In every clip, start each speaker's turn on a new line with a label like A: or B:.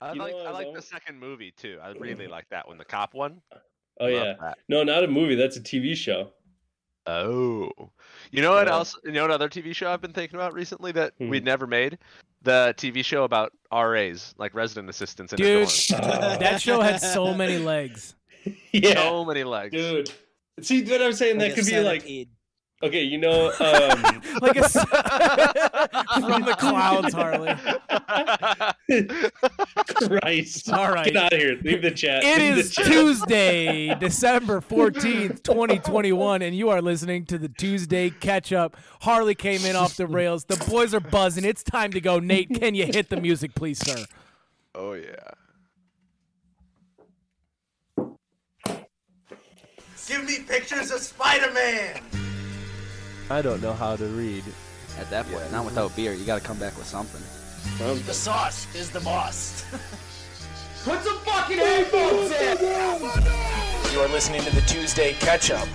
A: I
B: You
A: like
B: what
A: I
B: I
A: like the second movie too. I really like that one, the cop one.
B: Oh
A: Love
B: yeah.
A: that.
B: No, not a movie. That's a TV show.
A: Oh, you know what
B: Yeah.
A: else? You know what other TV show I've been thinking about recently that
B: Hmm.
A: we'd never made? The TV show about RAs, like resident assistants in
C: Dude,
A: dorm.
B: Oh.
C: that show had so many legs.
B: Yeah,
A: So many legs.
B: dude. See what I'm saying?
D: Like
B: that could be like
D: centipede.
B: okay, you know, um,
C: Like a s- from the clouds, Harley.
B: Christ.
C: All right.
B: Get out of here. Leave the chat.
C: It
B: Leave
C: is
B: chat.
C: Tuesday, December 14th, 2021, and you are listening to the Tuesday catch up. Harley came in off the rails. The boys are buzzing. It's time to go. Nate, can you hit the music, please, sir?
A: oh yeah.
E: Give me pictures of Spider-Man.
F: I don't know how to read.
G: At that point, not without beer, you got to come back with something.
B: Um,
E: The sauce is the boss. Put some fucking headphones in. You are listening to the Tuesday Catch Up.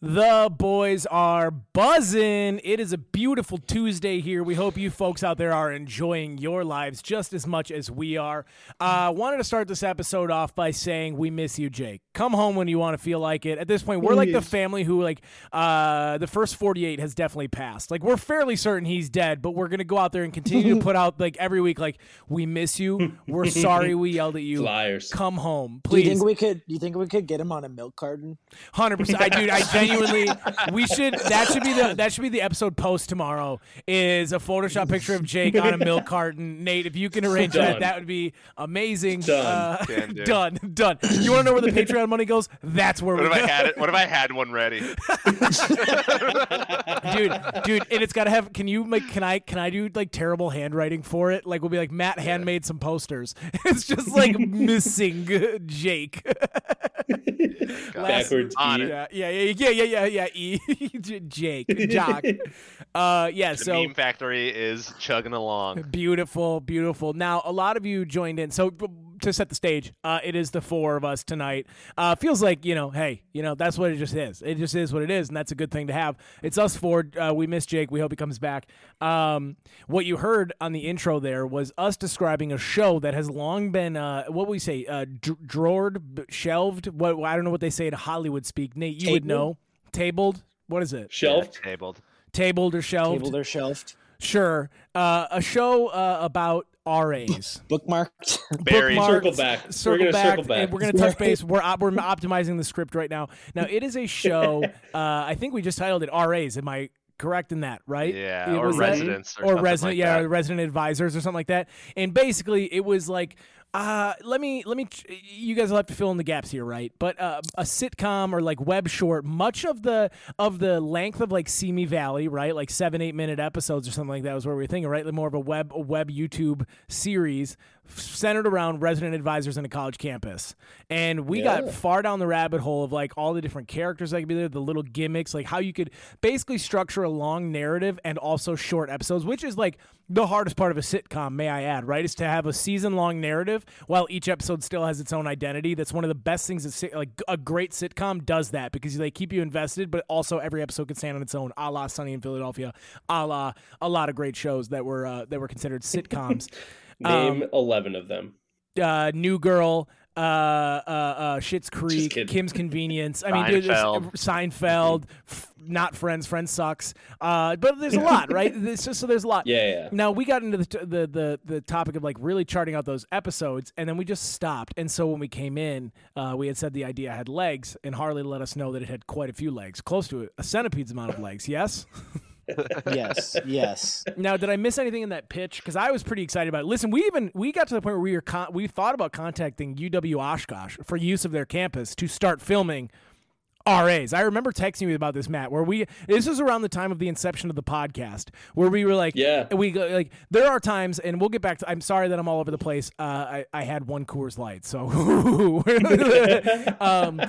C: The boys are buzzing. It is a beautiful Tuesday here. We hope you folks out there are enjoying your lives just as much as we are. Uh, wanted to start this episode off by saying we miss you, Jake. Come home when you want to feel like it. At this point, we're like the family who like uh, the first 48 has definitely passed. Like we're fairly certain he's dead, but we're gonna go out there and continue to put out like every week like we miss you. We're sorry we yelled at you.
B: Liars.
C: Come home,
D: Do you
C: please.
D: think we could? Do you think we could get him on a milk carton?
C: Hundred percent. I dude, I genuinely we should that should be the that should be the episode post tomorrow is a Photoshop picture of Jake on a milk carton. Nate, if you can arrange that,
B: Done.
C: that would be amazing.
B: Done.
C: Uh,
A: do.
C: done. Done. You wanna know where the Patreon money goes? That's where
A: What
C: we
A: if I had it? What if I had one ready?
C: dude, dude, and it's gotta have can you like can I can I do like terrible handwriting for it? Like we'll be like Matt handmade some posters. It's just like missing Jake. Last-
B: Backwards.
A: On it.
C: Yeah, yeah, yeah, yeah, yeah, yeah, yeah. E, J- Jake, Jock. Uh, yeah.
A: So the
C: So
A: meme factory is chugging along.
C: beautiful, beautiful. Now, a lot of you joined in. So b- to set the stage, uh, it is the four of us tonight. Uh, feels like you know, hey, you know, that's what it just is. It just is what it is, and that's a good thing to have. It's us four. Uh, we miss Jake. We hope he comes back. Um, what you heard on the intro there was us describing a show that has long been uh, what we say, uh, dr- drawered, shelved. What I don't know what they say in Hollywood speak. Nate, you would know. Tabled. What is it?
B: Shelved.
A: Yeah, tabled.
C: Tabled or shelved?
D: Tabled or shelved?
C: Sure. Uh, a show uh, about RAs.
D: Bookmarked?
A: Buried.
C: Bookmarked,
B: Circle back. We're
C: Circle back,
B: circle back.
C: and we're gonna touch base. We're op- we're optimizing the script right now. Now it is a show. Uh, I think we just titled it RAs. Am I correct in that? Right?
A: Yeah,
C: It
A: or
C: was that-
A: residents or,
C: or resident,
A: like
C: yeah,
A: that.
C: resident advisors or something like that. And basically, it was like. Uh, let me let me. You guys will have to fill in the gaps here, right? But uh, a sitcom or like web short, much of the of the length of like Simi Valley, right? Like seven eight minute episodes or something like that was where we were thinking, right? Like more of a web a web YouTube series centered around resident advisors in a college campus. And we got far down the rabbit hole of like all the different characters that could be there, the little gimmicks, like how you could basically structure a long narrative and also short episodes, which is like the hardest part of a sitcom, may I add, right? Is to have a season long narrative while each episode still has its own identity. That's one of the best things that like a great sitcom does that because they keep you invested, but also every episode can stand on its own, a la Sunny in Philadelphia, a la a lot of great shows that were uh, that were considered sitcoms.
B: Name
C: Um,
B: eleven of them.
C: uh, New Girl, uh, uh, uh, Schitt's Creek. Kim's Convenience. I mean, dude, there's-
A: Seinfeld.
C: Seinfeld, f- not Friends. Friends sucks. Uh, but there's a lot, right? There's just, so there's a lot.
B: Yeah, yeah.
C: Now we got into the, t- the the the topic of like really charting out those episodes, and then we just stopped. And so when we came in, uh, we had said the idea had legs, and Harley let us know that it had quite a few legs, close to a centipede's amount of legs. Yes.
D: yes, yes.
C: Now, did I miss anything in that pitch? Because I was pretty excited about it. Listen, we even we got to the point where we were con- we thought about contacting UW Oshkosh for use of their campus to start filming RAs. I remember texting you about this, Matt. Where we this was around the time of the inception of the podcast, where we were like,
B: Yeah.
C: we go like there are times, and we'll get back to. I'm sorry that I'm all over the place. Uh, I I had one Coors Light, so um,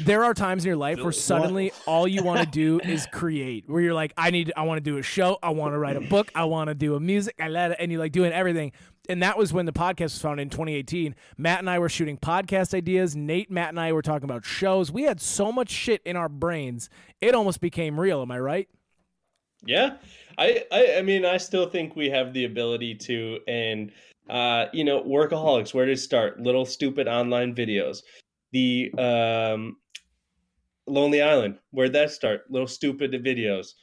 C: there are times in your life where suddenly all you want to do is create. Where you're like, I need, I want to do a show, I want to write a book, I want to do a music, I let it, and you're like doing everything. And that was when the podcast was founded in 2018. Matt and I were shooting podcast ideas. Nate, Matt, and I were talking about shows. We had so much shit in our brains, it almost became real. Am I right?
B: Yeah, I, I, I mean, I still think we have the ability to, and uh, you know, workaholics. Where it start? Little stupid online videos. The um, Lonely Island. Where'd that start? Little stupid videos.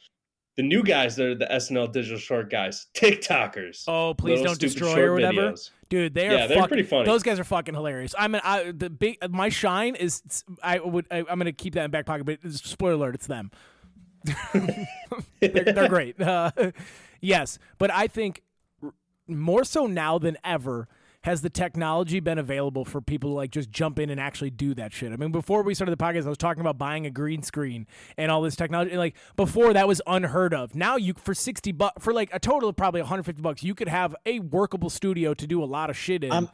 B: The new guys that are the SNL digital short guys, TikTokers.
C: Oh, please
B: Little
C: don't destroy or whatever.
B: videos.
C: Dude, they are
B: Yeah, they're
C: fucking,
B: pretty funny.
C: Those guys are fucking hilarious. I'm an, I, the big my shine is I would I, I'm gonna keep that in back pocket, but spoiler alert, it's them. they're, they're great. Uh, yes, but I think more so now than ever has the technology been available for people to like just jump in and actually do that shit. I mean, before we started the podcast, I was talking about buying a green screen and all this technology. and, Like before, that was unheard of. Now you for sixty bucks for like a total of probably 150 bucks, you could have a workable studio to do a lot of shit in.
D: I'm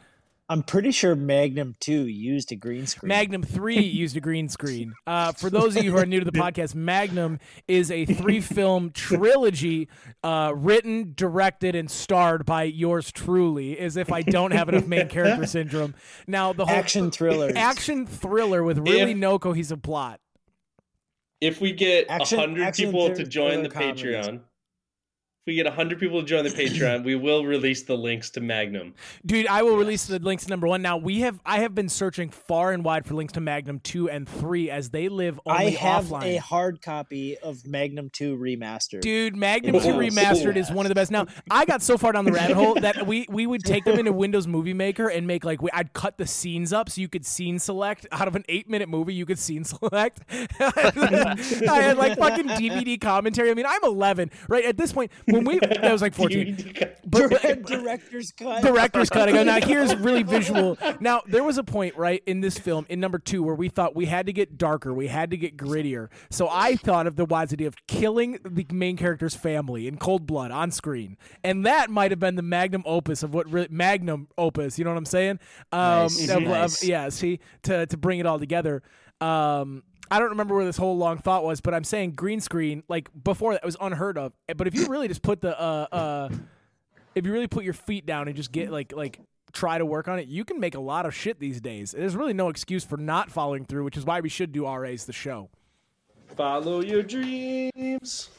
D: I'm pretty sure Magnum 2 used a green screen.
C: Magnum 3 used a green screen. Uh, for those of you who are new to the podcast, Magnum is a three film trilogy uh, written, directed, and starred by yours truly, as if I don't have enough main character syndrome. Now, the whole
D: action thriller.
C: action thriller with really
B: If-
C: no cohesive plot.
B: If we get a
D: Action-
B: hundred
D: action
B: people to join the
D: comedies.
B: Patreon, if we get a hundred people to join the Patreon, we will release the links to Magnum.
C: Dude, I will release the links to number one. Now we have I have been searching far and wide for links to Magnum two and three as they live only
D: I have
C: offline.
D: a hard copy of Magnum 2 remastered.
C: Dude, Magnum 2
B: Oh,
C: Remastered is one of the best. Now, I got so far down the rabbit hole that we we would take them into Windows Movie Maker and make like we, I'd cut the scenes up so you could scene select out of an eight minute movie. You could scene select. I had like fucking DVD commentary. I mean, I'm 11, right? At this point, when we that was like 14. But, but
D: director's cut.
C: director's cut. I go, now here's really visual. Now, there was a point, right, in this film, in number two, where we thought we had to get darker, we had to get grittier. So I thought of the wise idea of killing the main character's family in cold blood on screen. And that might have been the magnum opus of what really, magnum opus, you know what I'm saying? Um,
D: Nice,
C: of- of- yeah, see, to, to bring it all together. Um, I don't remember where this whole long thought was, but I'm saying green screen, like before that was unheard of. But if you really just put the, uh, uh, if you really put your feet down and just get like like try to work on it, you can make a lot of shit these days. There's really no excuse for not following through, which is why we should do RA's the show.
B: Follow your dreams.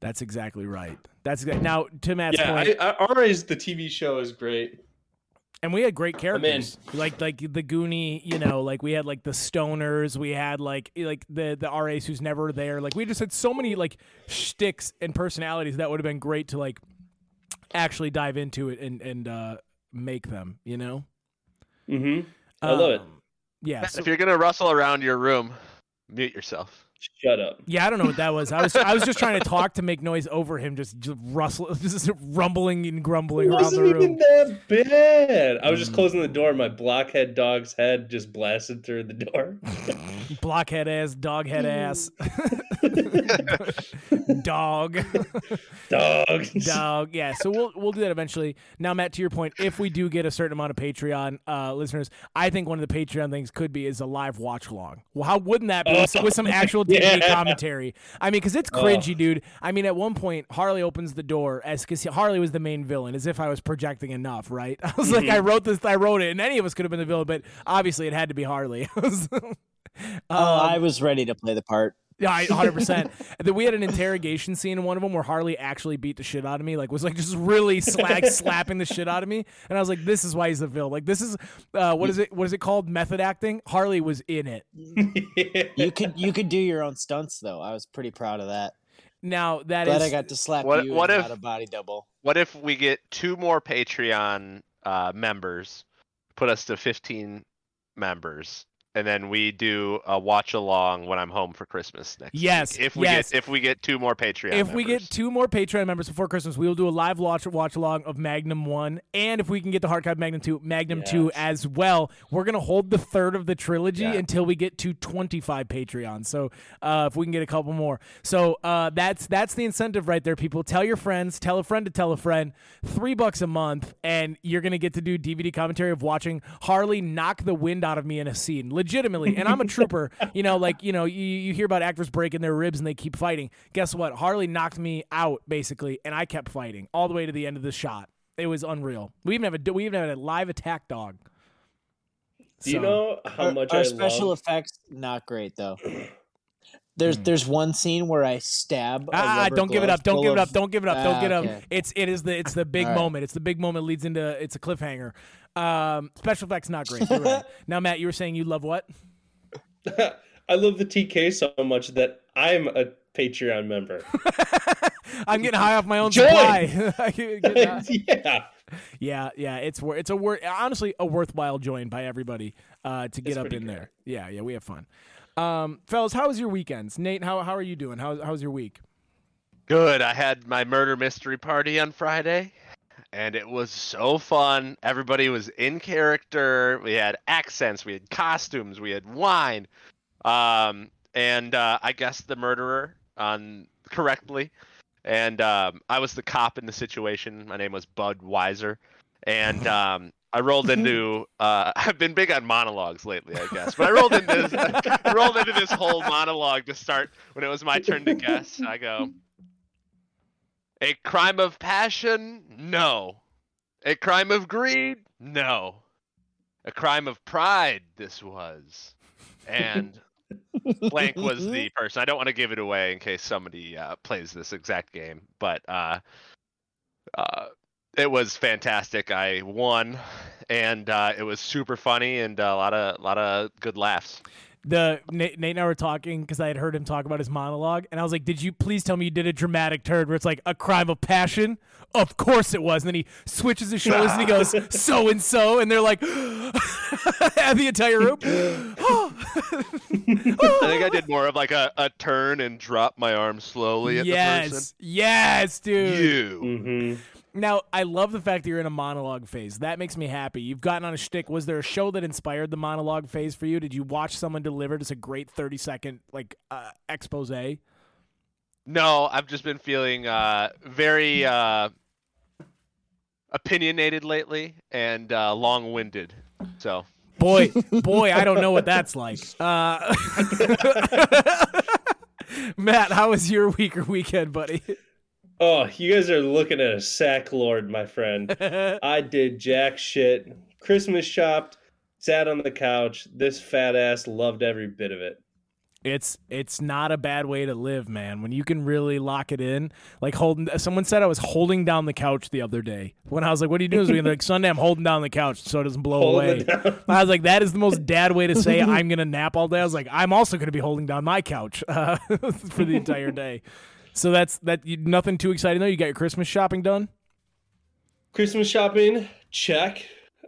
C: That's exactly right. That's exactly now to Matt's
B: Yeah,
C: point.
B: I, I, RA's the TV show is great.
C: And we had great
B: in.
C: characters, like like the Goonie. You know, like we had like the stoners. We had like like the the RAs who's never there. Like we just had so many like shticks and personalities that would have been great to like actually dive into it and and uh, make them. You know.
B: Mm-hmm. I love it.
C: Um, Yeah. so-
A: if you're gonna rustle around your room, mute yourself.
B: Shut up.
C: Yeah, I don't know what that was. I was I was just trying to talk to make noise over him, just, just rustle, just rumbling and grumbling
B: It
C: around the
B: wasn't even that bad. I was
C: Mm.
B: just closing the door. My blockhead dog's head just blasted through the door.
C: Blockhead ass, dog head ass, dog,
B: Dog.
C: dog. Yeah, so we'll we'll do that eventually. Now, Matt, to your point, if we do get a certain amount of Patreon uh, listeners, I think one of the Patreon things could be is a live watch along. Well, how wouldn't that be with, with some actual DVD
B: Yeah.
C: commentary? I mean, because it's cringy, dude. I mean, at one point, Harley opens the door as because Harley was the main villain, as if I was projecting enough, right? I was like, I wrote this, I wrote it, and any of us could have been the villain, but obviously it had to be Harley.
D: Oh,
C: Um,
D: I was ready to play the part.
C: Yeah, 100%. then we had an interrogation scene in one of them where Harley actually beat the shit out of me. Like, was like just really slag slapping the shit out of me. And I was like, this is why he's the villain. Like, this is, uh, what is it? What is it called? Method acting. Harley was in it.
D: You could you could do your own stunts though. I was pretty proud of that.
C: Now, that is.
D: Glad I got to slap
A: What-
D: you
A: what if-
D: a body double.
A: What if we get two more Patreon uh, members, put us to 15 members, and then we do a watch along when I'm home for Christmas next
C: Yes,
A: week? If we
C: yes.
A: get if we get two more Patreon
C: if we get
A: members.
C: two more Patreon members before Christmas, we will do a live watch watch along of Magnum One, and if we can get the hard copy Magnum Two, Magnum Two as well. We're gonna hold the third of the trilogy
B: Yeah.
C: until we get to twenty five Patreons. So uh, if we can get a couple more, so uh, that's that's the incentive right there. People, tell your friends, tell a friend to tell a friend. Three bucks a month, and you're gonna get to do DVD commentary of watching Harley knock the wind out of me in a scene, legitimately. And I'm a trooper, you know, like you know, you, you hear about actors breaking their ribs and they keep fighting. Guess what? Harley knocked me out basically, and I kept fighting all the way to the end of the shot. It was unreal. We even have a we even had a live attack dog.
B: Do you know how
D: Our,
B: much
D: our
B: I
D: special
B: love?
D: effects not great though. There's
C: Hmm.
D: there's one scene where I stab. a
C: Ah, don't give it up! Don't give it up! Don't give it up! Don't
D: Ah,
C: get up!
D: okay.
C: It's it is the it's the big
D: All right.
C: moment. It's the big moment leads into it's a cliffhanger. Um, special effects not great. Right. Now, Matt, you were saying you love what?
B: I love the TK so much that I'm a Patreon member.
C: I'm getting high off my own
B: Join!
C: supply. I get high.
B: yeah.
C: yeah, yeah, it's wor- it's a wor- honestly a worthwhile join by everybody uh, to get
B: It's
C: up in
B: great.
C: there. Yeah, yeah, we have fun. Um, fellas, how was your weekends? Nate, how how are you doing? How how was your week?
A: Good. I had my murder mystery party on Friday, and it was so fun. Everybody was in character. We had accents, we had costumes, we had wine, um, and uh, I guessed the murderer on correctly. And um, I was the cop in the situation. My name was Bud Weiser, and um, I rolled into. Uh, I've been big on monologues lately, I guess, but I rolled into this, I rolled into this whole monologue to start when it was my turn to guess. I go. A crime of passion? No. A crime of greed? No. A crime of pride, this was. And blank was the person. I don't want to give it away in case somebody uh, plays this exact game, but uh, uh, it was fantastic. I won, and uh, it was super funny and a lot of lot of good laughs.
C: The Nate, Nate and I were talking because I had heard him talk about his monologue, and I was like, "Did you please tell me you did a dramatic turn where it's like a crime of passion?" Of course it was. And then he switches his shoulders and he goes, "So and so," and they're like, and the entire room.
A: I think I did more of like a, a turn and drop my arm slowly at the person.
C: yes, yes, dude.
A: You.
B: hmm
C: Now, I love the fact that you're in a monologue phase. That makes me happy. You've gotten on a shtick. Was there a show that inspired the monologue phase for you? Did you watch someone deliver just a great 30 second like uh, expose?
A: No, I've just been feeling uh, very uh, opinionated lately and uh, long-winded. So
C: Boy, boy, I don't know what that's like. Uh, Matt, how was your week or weekend, buddy?
B: Oh, you guys are looking at a sack lord, my friend. I did jack shit. Christmas shopped, sat on the couch. This fat ass loved every bit of it.
C: It's it's not a bad way to live, man. When you can really lock it in, like holding. Someone said I was holding down the couch the other day. When I was like, "What are you doing?" Like, "Sunday, I'm holding down the couch so it doesn't blow
B: Holding
C: away." I was like, "That is the most dad way to say I'm gonna nap all day." I was like, "I'm also gonna be holding down my couch uh, for the entire day." So that's that. You, nothing too exciting though. You got your Christmas shopping done.
B: Christmas shopping, check.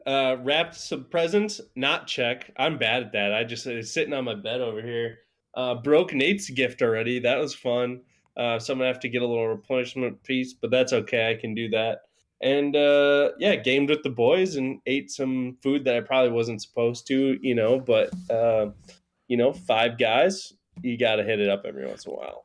B: Uh, wrapped some presents, not check. I'm bad at that. I just it's sitting on my bed over here. Uh, broke Nate's gift already. That was fun. Uh, so I'm gonna have to get a little replenishment piece, but that's okay. I can do that. And uh, yeah, gamed with the boys and ate some food that I probably wasn't supposed to, you know. But uh, you know, five guys, you got to hit it up every once in a while.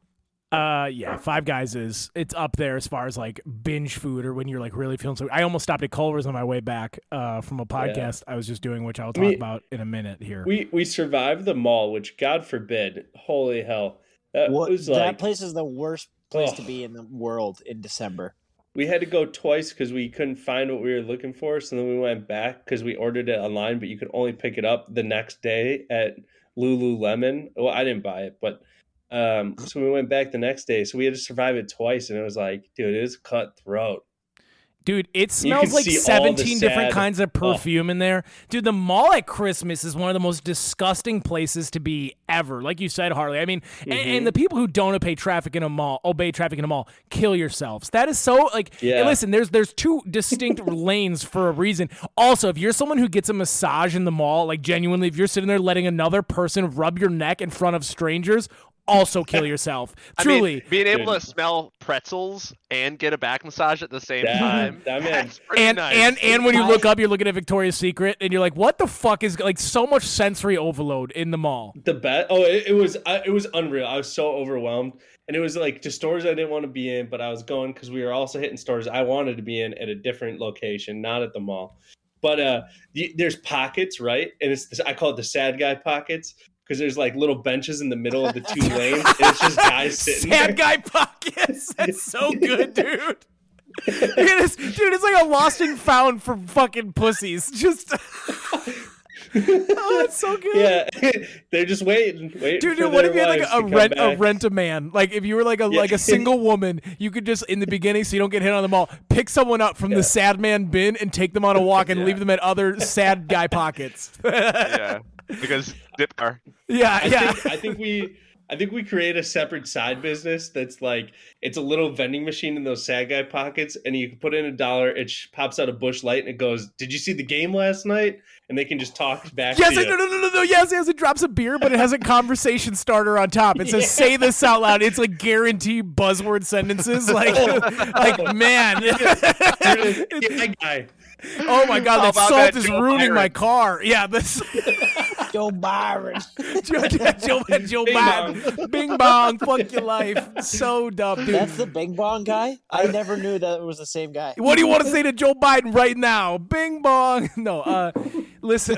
C: Uh, yeah, Five Guys is it's up there as far as like binge food or when you're like really feeling so. I almost stopped at Culver's on my way back uh, from a podcast I was just doing, which I'll talk
B: Me-
C: about in a minute here.
B: We we survived the mall, which God forbid, holy hell, that
D: What,
B: was
D: that place is the worst place to be in the world in December.
B: we had to go twice because we couldn't find what we were looking for. So then we went back because we ordered it online, but you could only pick it up the next day at Lululemon. Well, I didn't buy it, but um, so we went back the next day. So we had to survive it twice, and it was like, dude, it is cutthroat.
C: Dude, it smells like
B: see all the
C: 17 different
B: sad-
C: kinds of
B: Oh.
C: perfume in there. Dude, the mall at Christmas is one of the most disgusting places to be ever. Like you said, Harley. I mean, and,
B: Mhm.
C: and the people who don't obey traffic in a mall, obey traffic in a mall, kill yourselves. That is so like
B: Yeah.
C: and listen, there's there's two distinct lanes for a reason. Also, if you're someone who gets a massage in the mall, like genuinely, if you're sitting there letting another person rub your neck in front of strangers, also kill yourself.
A: I
C: Truly.
A: mean, being able
B: Dude.
A: to smell pretzels and get a back massage at the same
B: That-
A: time.
B: That
A: that's pretty
C: and
A: nice.
C: and and when you look up, you're looking at Victoria's Secret, and you're like, "What the fuck is like so much sensory overload in the mall?"
B: The bet. Oh, it, it was I, it was unreal. I was so overwhelmed, and it was like to stores I didn't want to be in, but I was going because we were also hitting stores I wanted to be in at a different location, not at the mall. But uh, the, there's pockets, right? And it's this, I call it the sad guy pockets because there's like little benches in the middle of the two lanes, and it's just guys sitting
C: Sad
B: there.
C: guy pockets. That's so good, dude. Look at this, dude. It's like a lost and found for fucking pussies. Just. oh, it's so good.
B: Yeah, they're just waiting, waiting.
C: Dude,
B: for
C: dude, what
B: their
C: if you had like a
B: to come
C: rent a rent a man? Like if you were like a
B: Yeah.
C: like a single woman, you could just in the beginning, so you don't get hit on the mall, pick someone up from
B: Yeah.
C: the sad man bin and take them on a walk and
A: Yeah.
C: leave them at other sad guy pockets.
A: yeah, because dip car.
C: yeah,
B: I
C: yeah.
B: think I think we I think we create a separate side business that's like it's a little vending machine in those sad guy pockets, and you can put in a dollar. It sh- pops out a Busch Light, and it goes, "Did you see the game last night?" And they can just talk back.
C: Yes,
B: to
C: it,
B: you.
C: no, no, no, no, no. Yes, yes, it drops a beer, but it has a conversation starter on top. It says,
B: Yeah.
C: "Say this out loud." It's like guaranteed buzzword sentences. Like, like man.
B: yeah, guy.
C: Oh my god,
A: How
C: that salt
A: that
C: is
A: Joe
C: ruining my car. Yeah, this
D: Joe Byron.
C: Joe, Joe, Joe
B: Bing
C: Biden. Bing bong, fuck your life. So dumb, dude.
D: That's the Bing Bong guy. I never knew that it was the same guy.
C: What do you want to say to Joe Biden right now? Bing bong. No, uh, listen.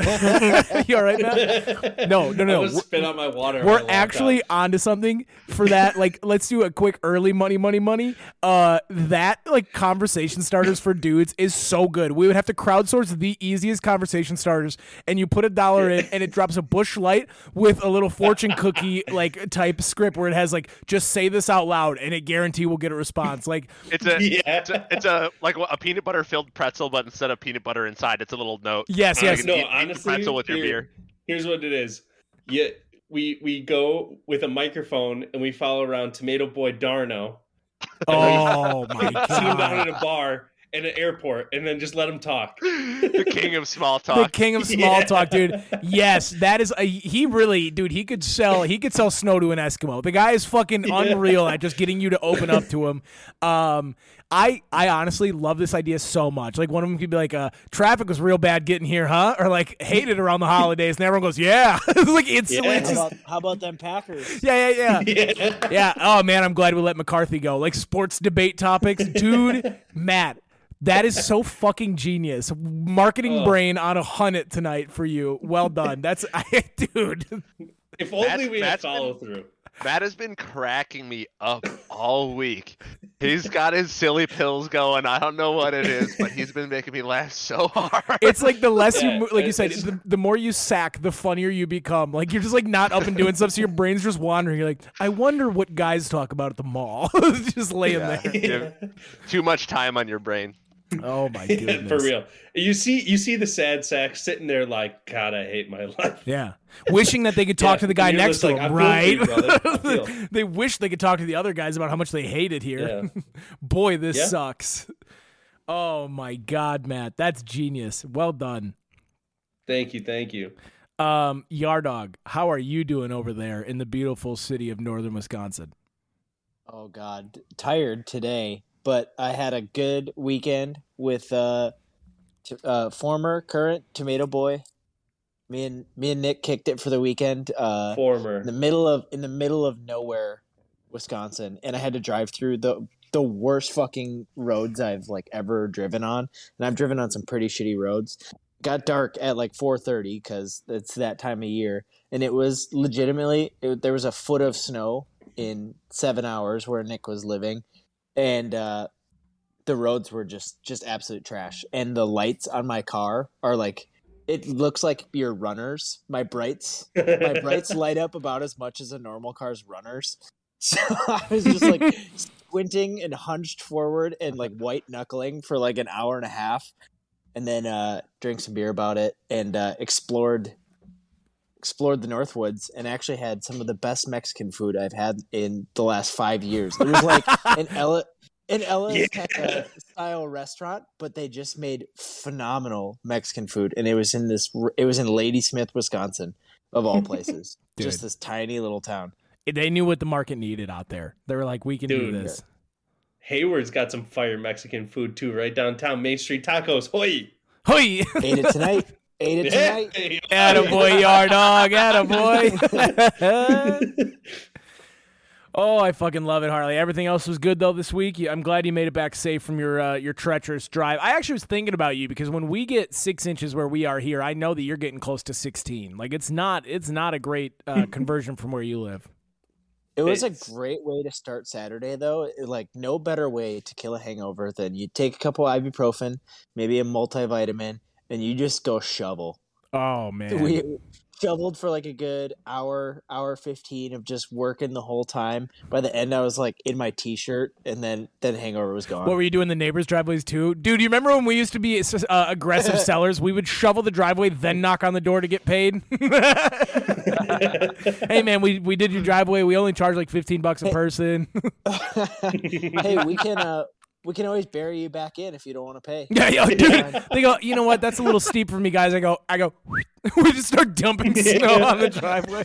C: you all right, man? No, no,
B: I
C: no.
B: was spit out my water.
C: We're
B: my laptop.
C: actually onto something for that. Like, let's do a quick early money, money, money. Uh, that like conversation starters for dudes is so good. We would have to crowdsource the easiest conversation starters, and you put a dollar in, and it drops a Busch Light with a little fortune cookie like type script where it has like just say this out loud, and it guarantee we'll get a response. Like,
A: It's a,
B: Yeah.
A: it's a, it's a like a peanut butter filled pretzel, but instead of peanut butter inside, it's a little note.
C: yes, yes,
A: can
B: no,
A: eat- eat
B: honestly,
A: pretzel with your
B: here-
A: beer.
B: Here's what it is. Yeah, we we go with a microphone and we follow around Tomato Boy Darno.
C: Oh my
B: Sit him down
C: god.
B: in a bar in an airport, and then just let him talk.
A: the king of small talk.
C: The king of small
B: Yeah.
C: talk, dude. Yes, that is a, he really, dude. He could sell. He could sell snow to an Eskimo. The guy is fucking
B: Yeah.
C: unreal at just getting you to open up to him. Um, I I honestly love this idea so much. Like one of them could be like, uh, "Traffic was real bad getting here, huh?" Or like, "Hated around the holidays," and everyone goes, "Yeah." it's like instantly,
B: Yeah.
D: How about, how about them Packers?
C: yeah, yeah, yeah.
B: Yeah.
C: Yeah. Oh man, I'm glad we let McCarthy go. Like sports debate topics, dude. Matt, that is so fucking genius. Marketing
B: Oh.
C: brain on a hunt tonight for you. Well done. That's, I, dude.
B: If only
A: That's-
B: we had
A: that's been-
B: follow through.
A: Matt has been cracking me up all week. He's got his silly pills going. I don't know what it is, but he's been making me laugh so hard.
C: It's like the less
B: Yeah,
C: you, mo- like you said, the, the more you sack, the funnier you become. Like you're just like not up and doing stuff, so your brain's just wandering. You're like, I wonder what guys talk about at the mall. just laying
A: Yeah.
C: there.
A: Yeah. Too much time on your brain.
C: Oh my
B: Yeah,
C: goodness.
B: for real. You see, you see the sad sack sitting there, like, God, I hate my life.
C: Yeah. Wishing that they could talk
B: Yeah,
C: to the guy next to
B: like,
C: him, right?
B: you, brother. I feel.
C: they wish they could talk to the other guys about how much they hate it here.
B: Yeah.
C: Boy, this
B: Yeah.
C: sucks. Oh my god, Matt. That's genius. Well done.
B: Thank you, thank you.
C: Um, Yardog, how are you doing over there in the beautiful city of northern Wisconsin?
D: Oh God, tired today, but I had a good weekend with uh, t- uh former current Tomato Boy. Me and me and Nick kicked it for the weekend. Uh,
B: Former.
D: in the middle of in the middle of nowhere, Wisconsin, and I had to drive through the the worst fucking roads I've like ever driven on, and I've driven on some pretty shitty roads. Got dark at like four thirty because it's that time of year, and it was legitimately it, there was a foot of snow in seven hours where Nick was living, and uh, the roads were just just absolute trash, and the lights on my car are like. It looks like your runners. My brights my brights light up about as much as a normal car's runners. So I was just like squinting and hunched forward and like white knuckling for like an hour and a half, and then uh, drank some beer about it and uh, explored explored the Northwoods and actually had some of the best Mexican food I've had in the last five years. It was like an Ella an Ella's
B: Yeah.
D: style restaurant, but they just made phenomenal Mexican food, and it was in this. It was in Ladysmith, Wisconsin, of all places. just this tiny little town.
C: They knew what the market needed out there. They were like, we can do
B: Dude.
C: this.
B: Hayward's got some fire Mexican food too, right downtown Main Street Tacos. Hoi!
C: Hoi!
D: Ate it tonight. Ate it tonight.
B: Hey,
C: Attaboy, Yardog. Attaboy. Oh, I fucking love it, Harley. Everything else was good though this week. I'm glad you made it back safe from your uh, your treacherous drive. I actually was thinking about you because when we get six inches where we are here, I know that you're getting close to 16. Like it's not it's not a great uh, conversion from where you live.
D: It was a great way to start Saturday, though. Like, no better way to kill a hangover than you take a couple ibuprofen, maybe a multivitamin, and you just go shovel.
C: Oh man.
D: We shoveled for like a good hour, hour fifteen of just working the whole time. By the end, I was like in my t-shirt, and then then hangover was gone.
C: What were you doing in the neighbors' driveways too, dude? You remember when we used to be uh, aggressive sellers? We would shovel the driveway, then knock on the door to get paid. hey man, we we did your driveway. We only charge like fifteen bucks a person.
D: hey, we can uh we can always bury you back in if you don't want to pay.
C: yeah, yo, dude. They go, you know what? That's a little steep for me, guys. I go, I go. we just start dumping snow on the driveway.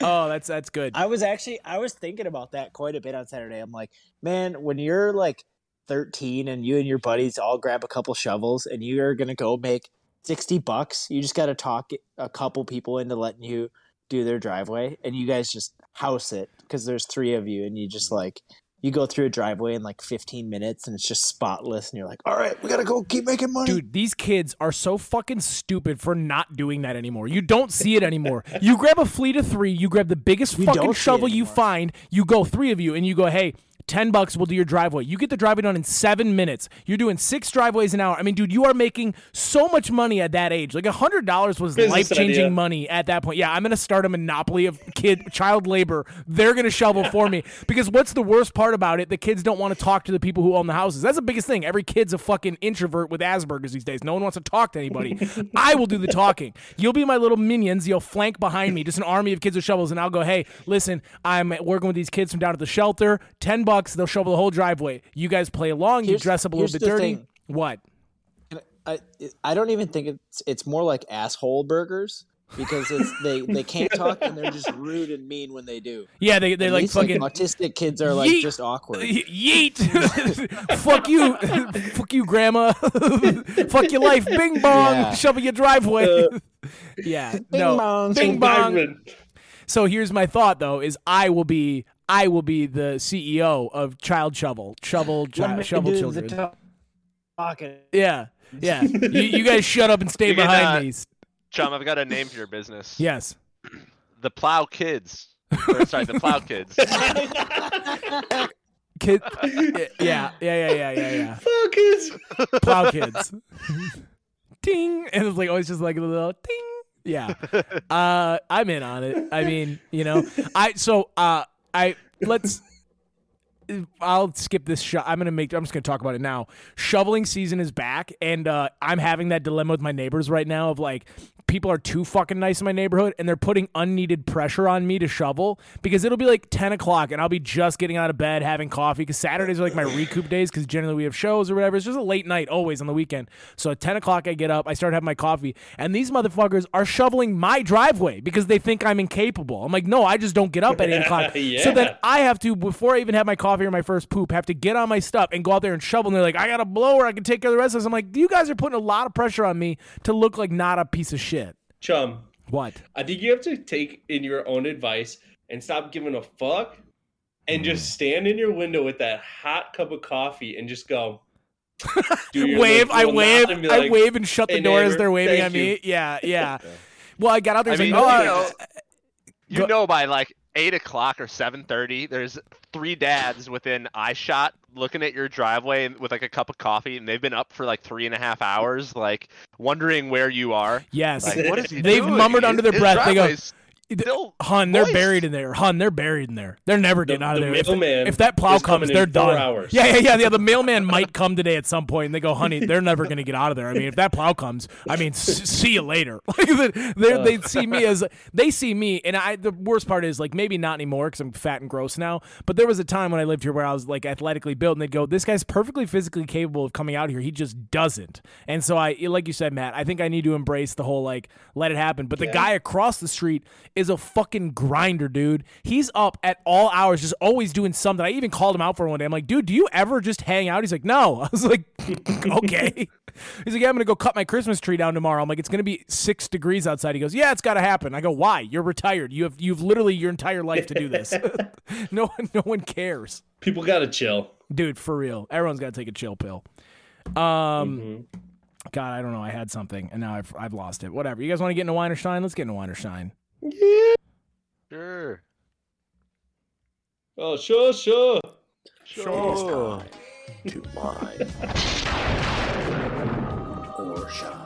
C: Oh, that's that's good.
D: I was actually I was thinking about that quite a bit on Saturday. I'm like, man, when you're like 13 and you and your buddies all grab a couple shovels and you are gonna go make 60 bucks, you just got to talk a couple people into letting you do their driveway, and you guys just house it because there's three of you, and you just mm. like you go through a driveway in like 15 minutes, and it's just spotless, and you're like, all right, we gotta go keep making money.
C: Dude, these kids are so fucking stupid for not doing that anymore. You don't see it anymore. You grab a fleet of three, you grab the biggest
D: We
C: fucking
D: don't see it
C: shovel you find, you go three of you, and you go, hey, 10 bucks, we'll do your driveway. You get the driveway done in seven minutes. You're doing six driveways an hour. I mean, dude, you are making so much money at that age. Like $100 was life changing money at that point. Yeah, I'm going to start a monopoly of kid child labor. They're going to shovel for me. Because what's the worst part about it? The kids don't want to talk to the people who own the houses. That's the biggest thing. Every kid's a fucking introvert with Asperger's these days. No one wants to talk to anybody. I will do the talking. You'll be my little minions. You'll flank behind me, just an army of kids with shovels, and I'll go, hey, listen, I'm working with these kids from down at the shelter. 10 bucks, they'll shovel the whole driveway. You guys play along. You dress up a little bit dirty.
D: thing.
C: What?
D: I I don't even think it's it's more like asshole burgers because it's they they can't talk and they're just rude and mean when they do.
C: Yeah, they, they're
D: At
C: like fucking.
D: autistic kids are like
C: Yeet.
D: just awkward.
C: Yeet! Fuck you! Fuck you, grandma! Fuck your life! Bing bong!
D: Yeah.
C: Shovel your driveway! Uh, yeah,
D: Bing
C: no.
D: bong.
C: Bing bong! So here's my thought, though: is I will be I will be the CEO of Child Shovel, Shovel,
D: Let
C: chi- Shovel
D: do
C: Children.
D: the talking.
C: Yeah, yeah. you, you guys shut up and stay
A: You can,
C: behind
A: uh,
C: me.
A: Chum, I've got a name for your business.
C: Yes.
A: The Plow Kids. Or, sorry, the Plow Kids.
C: Kid. Yeah, yeah, yeah, yeah, yeah, yeah.
B: Fuck kids.
C: Plow kids. Ding, and it's like always just like a little ding. Yeah. Uh, I'm in on it. I mean, you know, I so uh, I let's. I'll skip this shot. I'm gonna make. I'm just gonna talk about it now. Shoveling season is back, and uh, I'm having that dilemma with my neighbors right now. Of like, people are too fucking nice in my neighborhood, and they're putting unneeded pressure on me to shovel because it'll be like 10 o'clock, and I'll be just getting out of bed, having coffee. Because Saturdays are like my recoup days, because generally we have shows or whatever. It's just a late night always on the weekend. So at 10 o'clock, I get up, I start having my coffee, and these motherfuckers are shoveling my driveway because they think I'm incapable. I'm like, no, I just don't get up at 8 o'clock. So then I have to, before I even have my coffee or my first poop, have to get on my stuff and go out there and shovel. And they're like, I got a blower. I can take care of the rest of this. I'm like, you guys are putting a lot of pressure on me to look like not a piece of shit.
B: Chum,
C: What?
B: I think you have to take in your own advice and stop giving a fuck and
C: Mm.
B: just stand in your window with that hot cup of coffee and just go.
C: wave. I wave.
B: and
C: I
B: like,
C: wave and shut the
B: "Hey,
C: door as they're waving at me.
B: you."
C: Yeah, yeah. Well, I got out there.
A: I
C: I
A: mean,
C: like, oh,
A: you know, you know by like eight o'clock or seven thirty, there's three dads within eye shot looking at your driveway with like a cup of coffee, and they've been up for like three and a half hours, like wondering where you are.
C: yes.
A: Like, what is he
C: They've
A: doing?
C: mumbled under their
A: His
C: breath. They go,
A: Still,
C: Hun, they're
A: moist.
C: buried in there. Hun, they're buried in there. They're never
B: The,
C: getting out of
B: the
C: there. If,
B: mailman
C: if that plow comes, they're done.
B: hours.
C: Yeah, yeah, yeah, yeah. The mailman might come today at some point, and they go, "Honey, they're never going to get out of there." I mean, if that plow comes, I mean, s- see you later. Like they uh. they see me as they see me, and I. The worst part is like maybe not anymore because I'm fat and gross now. But there was a time when I lived here where I was like athletically built, and they'd go, "This guy's perfectly physically capable of coming out here. He just doesn't." And so I, like you said, Matt, I think I need to embrace the whole like let it happen. But the guy across the street is a fucking grinder, dude. He's up at all hours, just always doing something. I even called him out for one day. I'm like, dude, do you ever just hang out? He's like, no. I was like, okay. He's like, yeah, I'm gonna go cut my Christmas tree down tomorrow. I'm like, it's gonna be six degrees outside. He goes, yeah, it's gotta happen. I go, why? You're retired. You have you've literally your entire life to do this. no one, no one cares,
B: People gotta chill.
C: dude. For real, everyone's gotta take a chill pill. Um.
B: Mhm.
C: God, I don't know. I had something and now I've I've lost it. Whatever. You guys want to get into wine or shine? Let's get into wine or shine.
A: Sure.
B: Oh, sure, sure.
F: Sure.
E: To lie or shine.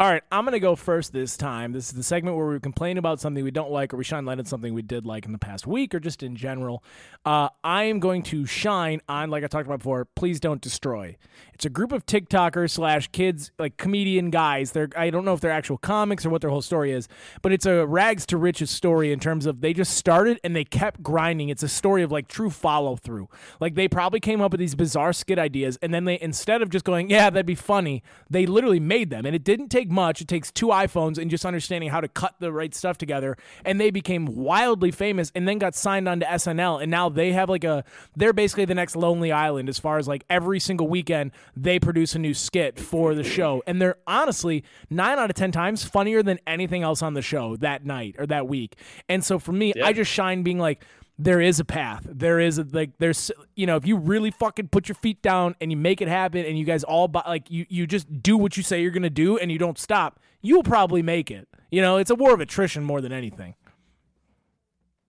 C: All right, I'm going to go first this time. This is the segment where we complain about something we don't like or we shine light on something we did like in the past week or just in general. Uh, I am going to shine on, like I talked about before, Please Don't Destroy. It's a group of TikTokers slash kids, like comedian guys. They're I don't know if they're actual comics or what their whole story is, but it's a rags to riches story in terms of they just started and they kept grinding. It's a story of like true follow through. Like they probably came up with these bizarre skit ideas and then they instead of just going, yeah, that'd be funny, they literally made them. And it didn't take much. It takes two iPhones and just understanding how to cut the right stuff together. And they became wildly famous and then got signed on to SNL. And now they have like a, they're basically the next Lonely Island as far as like every single weekend they produce a new skit for the show. And they're honestly nine out of 10 times funnier than anything else on the show that night or that week. And so for me, I just shine being like, there is a path. There is a, like there's you know if you really fucking put your feet down and you make it happen and you guys all buy, like you you just do what you say you're gonna do and you don't stop, you'll probably make it. You know, it's a war of attrition more than anything.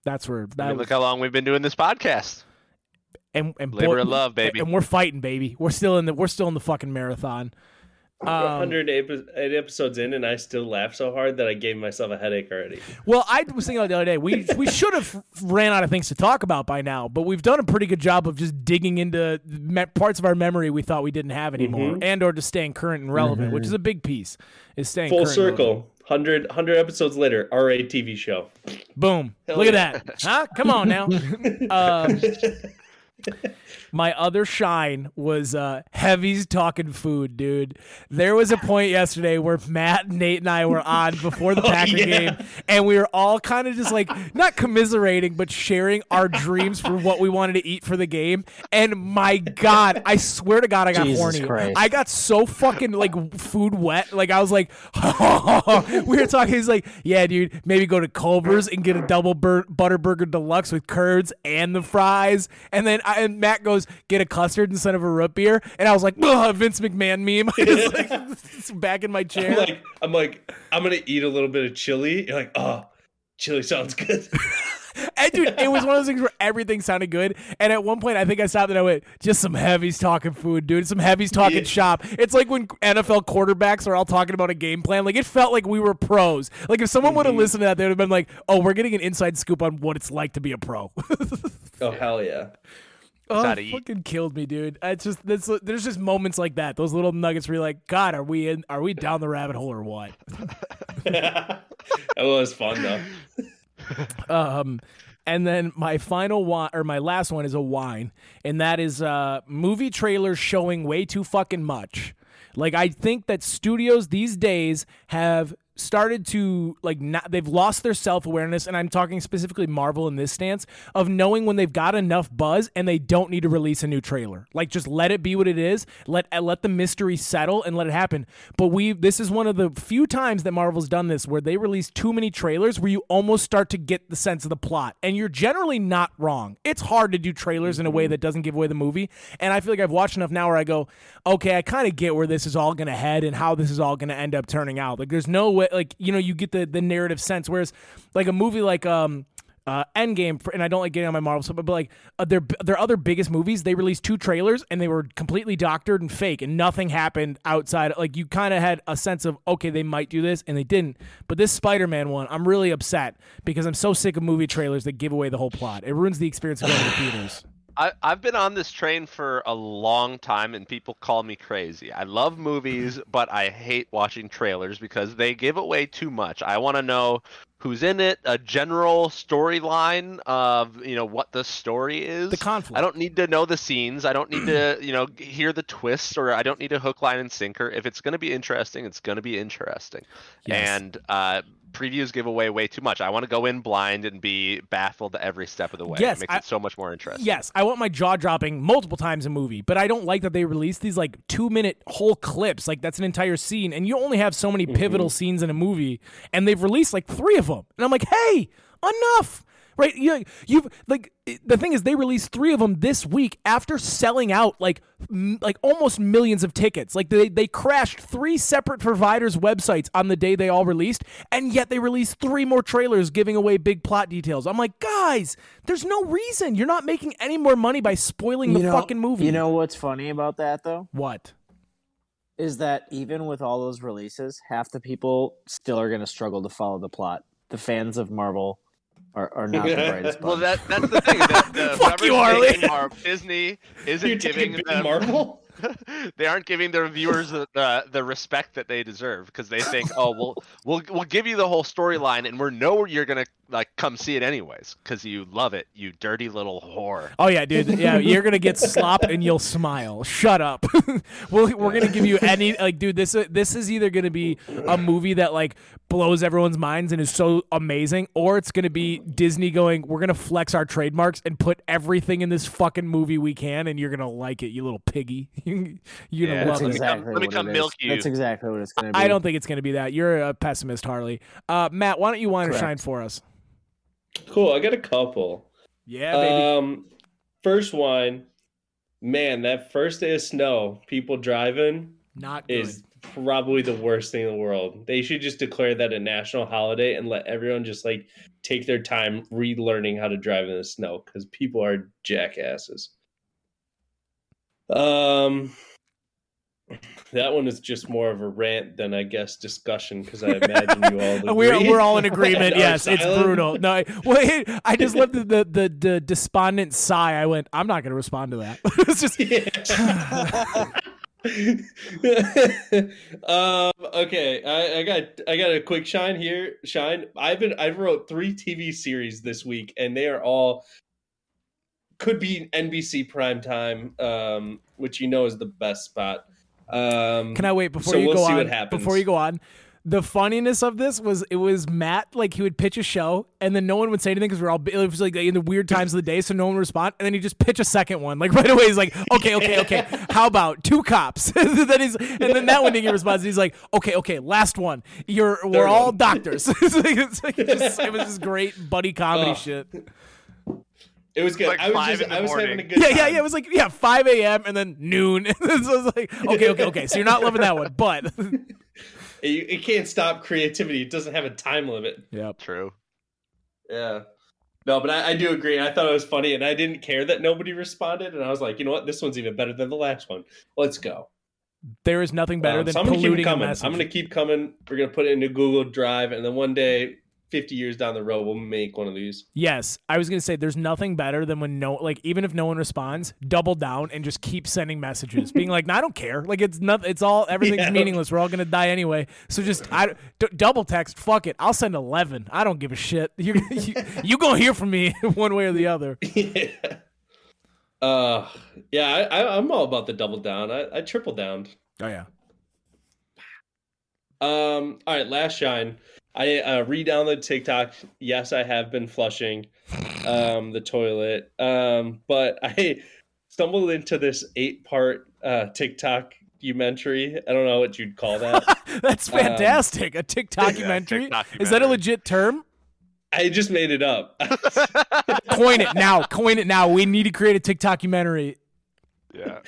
C: That's where
A: I
C: that
A: mean, look how long we've been doing this podcast.
C: and and
A: Labor
C: boy-
A: of love, baby.
C: And we're fighting, baby. We're still in the we're still in the fucking marathon.
B: We're
C: Um,
B: 108 episodes in, and I still laugh so hard that I gave myself a headache already.
C: Well, I was thinking the other day we we should have ran out of things to talk about by now, but we've done a pretty good job of just digging into me- parts of our memory we thought we didn't have anymore, and or just staying current and relevant, which is a big piece. Is staying
B: Full
C: current
B: circle. 100, 100 episodes later, RA TV show.
C: Boom! Look at that, huh? Come on now. um, my other shine was uh, Heavy's talking food, dude. There was a point yesterday where Matt, Nate, and I were on before the Packer
B: yeah.
C: game, and we were all kind of just like not commiserating, but sharing our dreams for what we wanted to eat for the game. And my God, I swear to God, I got
D: Jesus
C: horny.
D: Christ.
C: I got so fucking like food wet. Like I was like, we were talking. He's like, yeah, dude, maybe go to Culver's and get a double bur- butter burger deluxe with curds and the fries. And then I, and Matt goes, get a custard instead of a root beer. And I was like, "Ugh, Vince McMahon meme. I just like it's back in my
B: I'm
C: chair.
B: like, I'm like, I'm gonna eat a little bit of chili. You're like, oh, chili sounds good.
C: And dude, it was one of those things where everything sounded good. And at one point, I think I stopped and I went, just some heavies talking food, dude. Some heavies talking
B: Yeah.
C: shop. It's like when NFL quarterbacks are all talking about a game plan. Like it felt like we were pros. Like if someone would have mm-hmm. listened to that, they would have been like, oh, we're getting an inside scoop on what it's like to be a pro.
B: oh hell yeah.
C: Oh,
A: how
C: it
A: to eat.
C: fucking killed me, dude. It's just that's, there's just moments like that. Those little nuggets where you're like, God, are we in? Are we down the rabbit hole or what?
B: that was fun though.
C: Um, and then my final one or my last one is a wine, and that is uh movie trailers showing way too fucking much. Like I think that studios these days have started to like not they've lost their self-awareness and I'm talking specifically Marvel in this stance of knowing when they've got enough buzz and they don't need to release a new trailer. Like just let it be what it is. Let uh, let the mystery settle and let it happen. But we this is one of the few times that Marvel's done this where they release too many trailers where you almost start to get the sense of the plot. And you're generally not wrong. It's hard to do trailers in a way that doesn't give away the movie. And I feel like I've watched enough now where I go, okay, I kind of get where this is all going to head and how this is all going to end up turning out. Like there's no way like you know you get the the narrative sense whereas like a movie like um uh, Endgame, for- and I don't like getting on my Marvel stuff, but like uh, their their other biggest movies, they released two trailers and they were completely doctored and fake, and nothing happened outside. Like you kind of had a sense of okay, they might do this, and they didn't. But this Spider-Man one, I'm really upset because I'm so sick of movie trailers that give away the whole plot. It ruins the experience of going to theaters.
A: I, I've been on this train for a long time, and people call me crazy. I love movies, but I hate watching trailers because they give away too much. I want to know who's in it, a general storyline of you know what the story is.
C: The conflict.
A: I don't need to know the scenes. I don't need to you know hear the twists, or I don't need a hook, line, and sinker. If it's going to be interesting, it's going to be interesting.
C: Yes.
A: And uh, previews give away way too much. I want to go in blind and be baffled every step of the way.
C: Yes,
A: it makes
C: I-
A: it so much more interesting.
C: Yes, I want my jaw dropping multiple times a movie, but I don't like that they release these like two minute whole clips. Like that's an entire scene, and you only have so many pivotal scenes in a movie, and they've released like three of them. And I'm like, hey, enough. right? You, you've like the thing is they released three of them this week after selling out like m- like almost millions of tickets. Like they they crashed three separate providers' websites on the day they all released, and yet they released three more trailers giving away big plot details. I'm like, guys, there's no reason you're not making any more money by spoiling the
D: You know-
C: fucking movie.
D: You know what's funny about that though
C: what?
D: is that even with all those releases, half the people still are going to struggle to follow the plot. The fans of Marvel are, are not the brightest.
A: Well, that that's the thing. The, the
C: Fuck you,
A: whoever's
C: Harley.
A: Mar- Disney isn't
B: You're
A: giving
B: taking
A: them
B: Marvel.
A: they aren't giving their viewers the, the, the respect that they deserve because they think, oh, we'll we'll we'll give you the whole storyline and we know you're gonna like come see it anyways because you love it, you dirty little whore.
C: Oh yeah, dude. Yeah, you're gonna get slop and you'll smile. Shut up. we'll, we're gonna give you any like, dude. This this is either gonna be a movie that like blows everyone's minds and is so amazing, or it's gonna be Disney going, we're gonna flex our trademarks and put everything in this fucking movie we can, and you're gonna like it, you little piggy. You're gonna
A: Yeah,
C: love
A: let
C: it.
A: me come-
D: exactly
A: let me come
D: it is.
A: milk you.
D: That's exactly what it's going to be.
C: I don't think it's gonna be that. You're a pessimist, Harley. Uh, Matt, why don't you whine or shine for us?
B: Cool. I got a couple.
C: Yeah, baby.
B: Um, first whine, man, that first day of snow, people driving
C: Not good.
B: is probably the worst thing in the world. They should just declare that a national holiday and let everyone just like take their time relearning how to drive in the snow because people are jackasses. Um, that one is just more of a rant than I guess discussion because I imagine you all agree.
C: We're, we're all in agreement. Yes, it's
B: silent.
C: brutal. No, I, wait, I just love the, the the the despondent sigh. I went, I'm not going to respond to that. it's just
B: um, okay, I, I got I got a quick shine here. Shine. I've been I've wrote three TV series this week, and they are all could be NBC primetime, um, which you know is the best spot. Um,
C: Can I wait before
B: So
C: you
B: we'll
C: go
B: see
C: on?
B: what happens.
C: Before you go on, the funniness of this was it was Matt like he would pitch a show and then no one would say anything because we're all it was like in the weird times of the day, so no one would respond. And then he just pitch a second one like right away. He's like, okay, okay, okay. How about two cops? and then he's and then that one didn't get response. He's like, okay, okay, last one. You're we're
B: Third
C: all
B: one.
C: doctors. it's like, it's like just, it was just great buddy comedy
B: Oh.
C: shit.
B: It was good.
A: Like
B: I was just I was having a good
C: Yeah,
B: time.
C: yeah, yeah. It was like yeah, five a.m. and then noon. so it was like okay, okay, okay. So you're not loving that one, but
B: It, it can't stop creativity. It doesn't have a time limit.
C: Yeah,
A: True.
B: Yeah. No, but I, I do agree. I thought it was funny, and I didn't care that nobody responded. And I was like, you know what? This one's even better than the last one. Let's go.
C: There is nothing better
B: Um,
C: than
B: so I'm gonna
C: polluting a
B: coming.
C: message.
B: I'm gonna keep coming. We're gonna put it into Google Drive, and then one day, 50 years down the road, we'll make one of these.
C: Yes, I was gonna say there's nothing better than when no, like even if no one responds, double down and just keep sending messages, being like, "No, I don't care. Like it's not, it's all everything's
B: Yeah,
C: meaningless. We're all gonna die anyway. So just I d- double text. Fuck it. I'll send eleven. I don't give a shit. You you, you gonna hear from me one way or the other.
B: yeah. Uh, yeah. I, I, I'm all about the double down. I, I triple downed.
C: Oh yeah.
B: Um. All right. Last shine. I uh, re-downloaded TikTok. Yes, I have been flushing um, the toilet. Um, but I stumbled into this eight-part uh, TikTok documentary. I don't know what you'd call that.
C: That's
B: Um,
C: fantastic. a TikTocumentary. Is that a legit term?
B: I just made it up.
C: Coin it now. Coin it now. We need to create a TikTocumentary.
A: Yeah.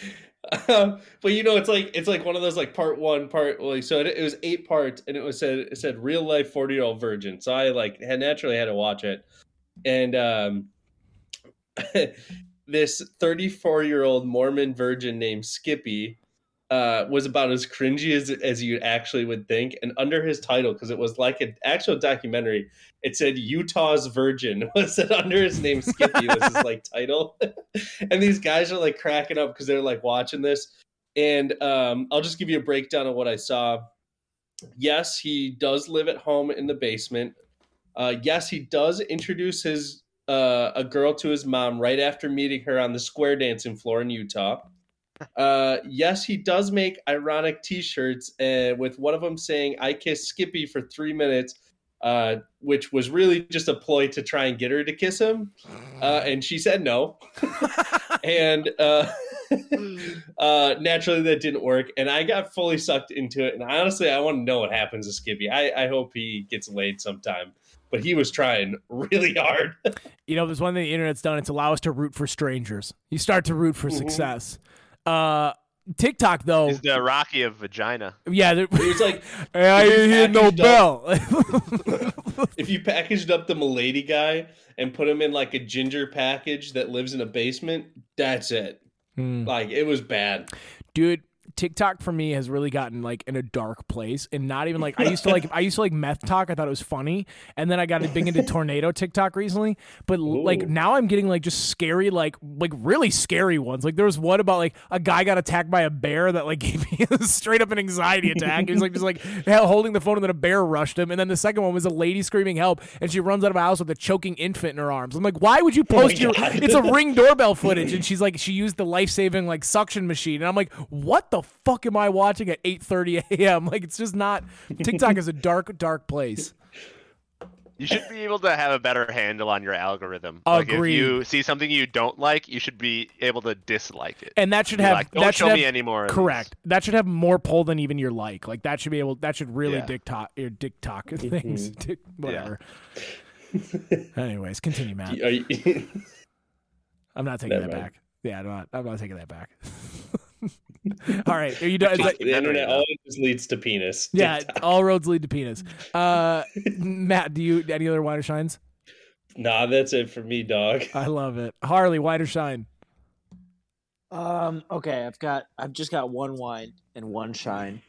B: But you know, it's like it's like one of those like part one, part like so it, it was eight parts, and it was said it said real life forty year old virgin. So I like had naturally had to watch it, and um, this thirty four year old Mormon virgin named Skippy. Uh, was about as cringy as as you actually would think, and under his title, because it was like an actual documentary, it said Utah's Virgin was it under his name Skippy was his like title, and these guys are like cracking up because they're like watching this, and um, I'll just give you a breakdown of what I saw. Yes, he does live at home in the basement. Uh, yes, he does introduce his uh, a girl to his mom right after meeting her on the square dancing floor in Utah. Uh, yes, he does make ironic T-shirts, uh, with one of them saying "I kissed Skippy for three minutes," uh, which was really just a ploy to try and get her to kiss him, uh, and she said no. and uh, uh, naturally, that didn't work, and I got fully sucked into it. And honestly, I want to know what happens to Skippy. I, I hope he gets laid sometime. but he was trying really hard.
C: You know, there's one thing the internet's done. It's allow us to root for strangers. You start to root for
B: Mhm.
C: success. Uh, TikTok though,
A: He's the Rocky of vagina.
C: yeah, there-
B: It was like
C: Hey, I
B: if you
C: didn't hear no
B: packaged
C: bell.
B: if you packaged up the Milady guy and put him in like a ginger package that lives in a basement, that's it.
C: Hmm.
B: Like it was bad.
C: dude tiktok for me has really gotten like in a dark place and not even like i used to like i used to like meth talk. I thought it was funny. And then i got big into tornado tiktok recently. But l- like now i'm getting like just scary like like really scary ones. Like there was one about like a guy got attacked by a bear that like gave me straight up an anxiety attack. He was like just like holding the phone and then a bear rushed him. And then the second one was a lady screaming help and she runs out of a house with a choking infant in her arms. I'm like why would you oh post your
B: God.
C: it's a ring doorbell footage. And she's like she used the life-saving like suction machine. And i'm like what the fuck am i watching at 8.30 a.m like it's just not tiktok is a dark dark place
A: You should be able to have a better handle on your algorithm.
C: Agreed.
A: Like if you see something you don't like, you should be able to dislike it.
C: and that should
A: Be
C: have
A: like, don't
C: that
A: show
C: have,
A: me any more. of
C: correct that should have more pull than even your like like that should be able that should really
A: Yeah.
C: tiktok your tiktok things Tik- whatever anyways continue matt
B: you-
C: i'm not taking
B: Never
C: that
B: mind.
C: back yeah i'm not i'm not taking that back all right are you done is that-
B: the internet always leads to penis.
C: yeah
B: TikTok.
C: all roads lead to penis uh matt do you any other wider shines
B: Nah, that's it for me, dog.
C: I love it. Harley, wider shine.
D: Um. Okay, I've got. I've just got one whine and one shine.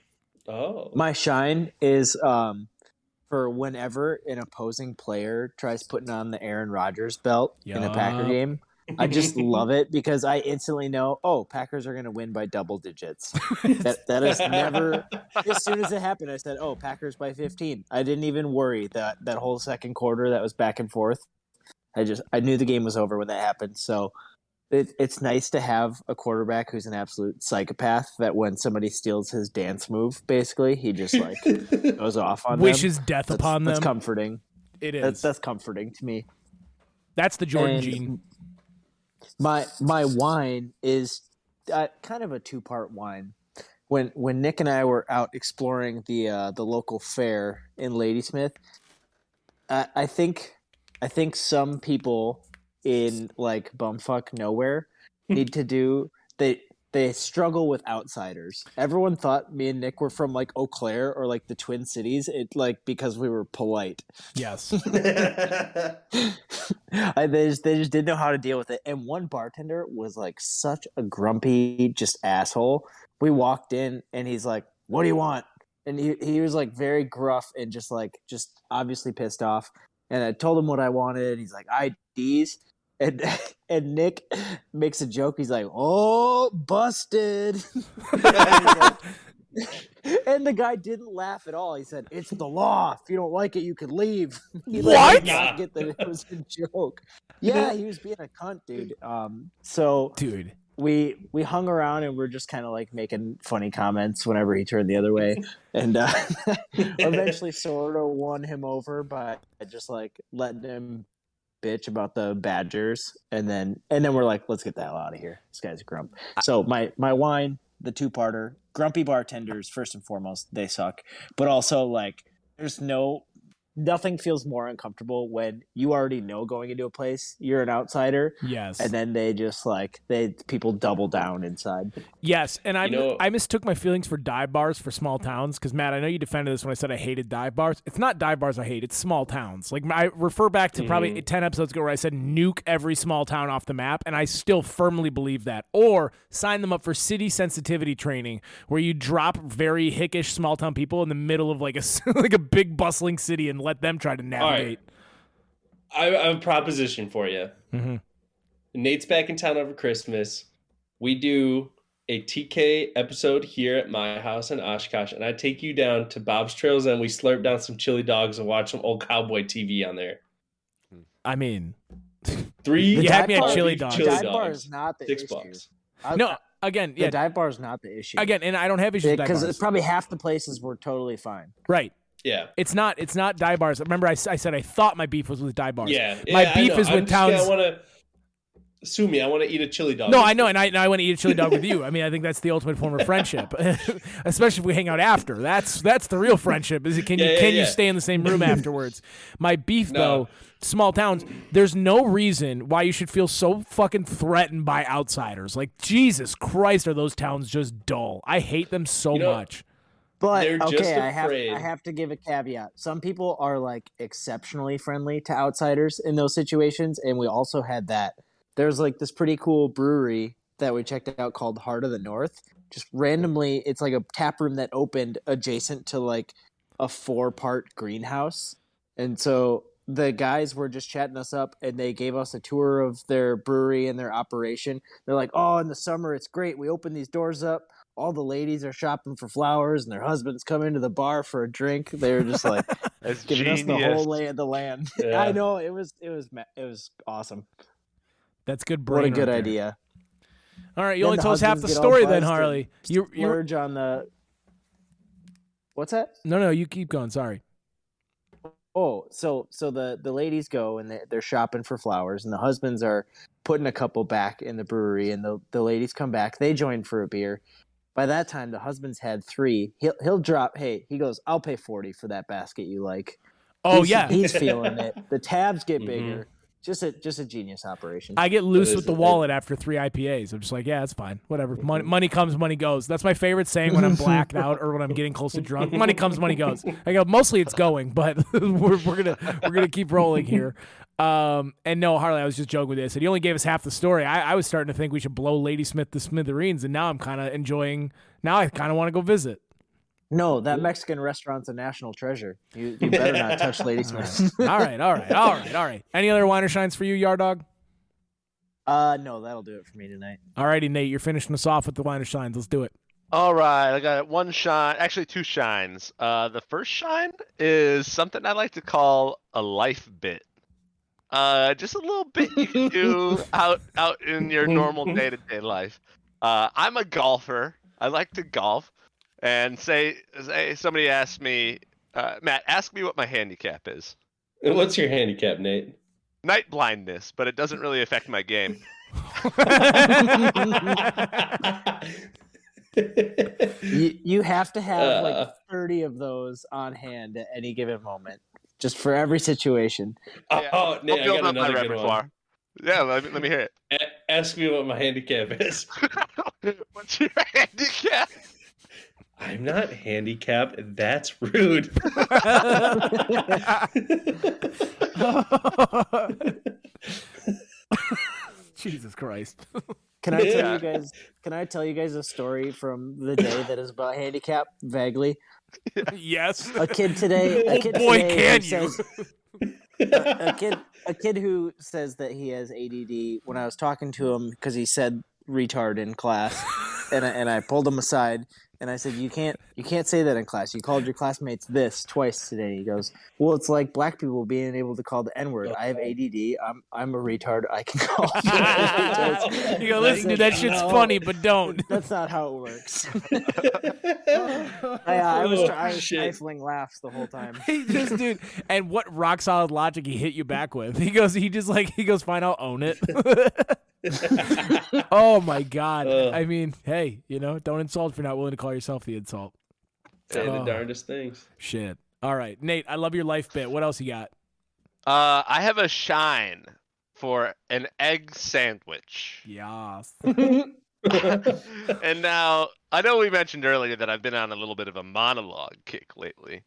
B: Oh.
D: My shine is um for whenever an opposing player tries putting on the Aaron Rodgers belt in a Packer game. I just love it because I instantly know, oh, Packers are going to win by double digits. that that is never. As soon as it happened, I said, oh, Packers by 15. I didn't even worry that that whole second quarter that was back and forth. I just I knew the game was over when that happened. So it, it's nice to have a quarterback who's an absolute psychopath. That when somebody steals his dance move, basically, he just like goes off on them.
C: Wishes death
D: That's,
C: upon
D: that's
C: them.
D: That's comforting.
C: it is.
D: That's that's comforting to me.
C: That's the Jordan
D: And
C: gene.
D: My my whine is uh, kind of a two part whine. When when Nick and I were out exploring the uh, the local fair in Ladysmith, I, I think I think some people in like bumfuck nowhere need to do they they struggle with outsiders. Everyone thought me and Nick were from like Eau Claire or like the Twin Cities. It like because we were polite.
C: Yes.
D: I, they just they just didn't know how to deal with it. And one bartender was like such a grumpy just asshole. We walked in and he's like, "What do you want?" And he he was like very gruff and just like just obviously pissed off. And I told him what I wanted. He's like, "IDs." And and Nick makes a joke. He's like, "Oh, busted." and the guy didn't laugh at all. He said, "It's the law. If you don't like it, you could leave." He
C: What?
D: did not get that it was a joke. Yeah, he was being a cunt, dude. Um, so
C: Dude.
D: we we hung around and we're just kind of like making funny comments whenever he turned the other way, and uh, eventually sort of won him over by just like letting him bitch about the Badgers, and then and then we're like, let's get the hell out of here. This guy's a grump. So my my whine, the two parter, grumpy bartenders first and foremost, they suck, but also like there's no nothing feels more uncomfortable when you already know going into a place you're an outsider
C: Yes.
D: and then they just like they people double down inside
C: Yes, and I
B: You know-
C: I mistook my feelings for dive bars for small towns because Matt, I know you defended this when I said I hated dive bars. It's not dive bars I hate; it's small towns. Like I refer back to probably
B: Mhm.
C: ten episodes ago where I said nuke every small town off the map, and I still firmly believe that. Or sign them up for city sensitivity training, where you drop very hickish small town people in the middle of like a s- like a big bustling city and let them try to
B: right.
C: navigate.
B: I, I have a proposition for you.
C: Mhm.
B: Nate's back in town over Christmas. We do a TK episode here at my house in Oshkosh, and I take you down to Bob's Trails and we slurp down some chili dogs and watch some old cowboy TV on there.
C: I mean,
B: Three.
C: You had me at chili dogs.
D: the
B: Chili
D: dive bar is not the
B: Six
D: issue
B: bucks.
D: I-
C: no. Again,
D: the
C: yeah.
D: dive bar is not the issue
C: Again, and I don't have issues
D: because
C: bars.
D: probably half the places were totally fine
C: Right.
B: Yeah.
C: It's not. It's not die bars. Remember, I, I said I thought my beef was with die bars.
B: Yeah.
C: My
B: yeah, I
C: beef is
B: I'm
C: with
B: just gonna wanna- sue me. I want to eat a chili dog.
C: No, I know, and I, and I want to eat a chili dog with you. I mean, I think that's the ultimate form of friendship, especially if we hang out after. That's that's the real friendship. Is it can
B: Yeah,
C: you
B: yeah,
C: can you stay in the same room afterwards? My beef
B: No.
C: though, small towns. There's no reason why you should feel so fucking threatened by outsiders. Like Jesus Christ, are those towns just dull? I hate them so
B: You know-
C: much.
D: But
B: They're
D: okay, I have. I have to give a caveat. Some people are like exceptionally friendly to outsiders in those situations, and we also had that. There's like this pretty cool brewery that we checked out called Heart of the North. Just randomly, it's like a tap room that opened adjacent to like a four part greenhouse, and so the guys were just chatting us up, and they gave us a tour of their brewery and their operation. They're like, "Oh, in the summer it's great. We open these doors up." All the ladies are shopping for flowers and their husbands come into the bar for a drink. They were just like
A: That's
D: giving us the whole lay of the land.
B: Yeah.
D: I know it was it was it was awesome.
C: That's good brain.
D: What a
C: right
D: good
C: there.
D: idea.
C: All right, you
D: Then
C: only told us half the
D: husbands get all
C: story then, Harley. You you
D: Splurge on the What's that?
C: no no you keep going. Sorry.
D: Oh, so so the the ladies go and they, they're shopping for flowers, and the husbands are putting a couple back in the brewery, and the the ladies come back. They join for a beer. By that time, the husband's had three. He'll he'll drop. Hey, he goes. I'll pay forty for that basket you like.
C: Oh
D: He's-
C: yeah,
D: he's feeling it. The tabs get
B: Mhm.
D: bigger. Just a just a genius operation.
C: I get loose with the
B: it-
C: wallet after three IPAs. I'm just like, yeah, it's fine. Whatever. Money, money comes, money goes. That's my favorite saying when I'm blacked out or when I'm getting close to drunk. Money comes, money goes. I go, mostly it's going, but we're, we're gonna we're gonna keep rolling here. Um, and no, Harley, I was just joking with you. I said you only gave us half the story. I, I was starting to think we should blow Ladysmith to smithereens, and now I'm kind of enjoying. Now I kind of want to go visit.
D: No, that Mexican restaurant's a national treasure. You you better not touch Ladysmith.
C: all right, all right, all right, all right. Any other winer shines for you, Yard Dog?
D: Uh, no, that'll do it for me tonight.
C: Alrighty, Nate, you're finishing us off with the winer shines. Let's do it.
A: All right, I got one shine, actually two shines. Uh, the first shine is something I like to call a life bit. Uh, just a little bit you can do out out in your normal day to day life. Uh, I'm a golfer. I like to golf, and say say somebody asks me, uh, Matt, ask me what my handicap is.
B: What's your handicap, Nate?
A: Night blindness, but it doesn't really affect my game.
D: You you have to have
B: Uh.
D: like thirty of those on hand at any given moment, just for every situation.
A: Yeah,
B: oh, Nate,
A: I'll
B: I
A: build
B: got
A: up my
B: another good
A: repertoire. Yeah, let me, let me hear it.
B: A- ask me what my handicap is.
A: What's your handicap?
B: I'm not handicapped. That's rude.
C: Jesus Christ.
D: Can I tell you guys? Can I tell you guys a story from the day that is about handicap? Vaguely,
C: yes.
D: a kid today. A
C: Oh
D: kid
C: boy,
D: today
C: can
D: who
C: you.
D: says- a, a kid, a kid who says that he has ADD. When I was talking to him because he said retard in class, and I, and I pulled him aside and I said, "You can't, you can't say that in class. You called your classmates this twice today." He goes, "Well, it's like black people being able to call the N word. I have ADD. I'm, I'm a retard. I can call."
C: you go, listen, dude, that shit's
D: No.
C: funny, but don't.
D: That's not how it works. I, uh, I was, I was stifling laughs the whole time.
C: He just, dude, and what rock solid logic he hit you back with? He goes, he just like, he goes, fine, I'll own it. oh my god!
B: Ugh.
C: I mean, hey, you know, don't insult if you're not willing to call yourself the insult.
B: Say the
C: Oh.
B: darndest things.
C: Shit. All right, Nate, I love your life bit. What else you got?
A: Uh, I have a shine for an egg sandwich.
C: Yes.
A: and now I know we mentioned earlier that I've been on a little bit of a monologue kick lately.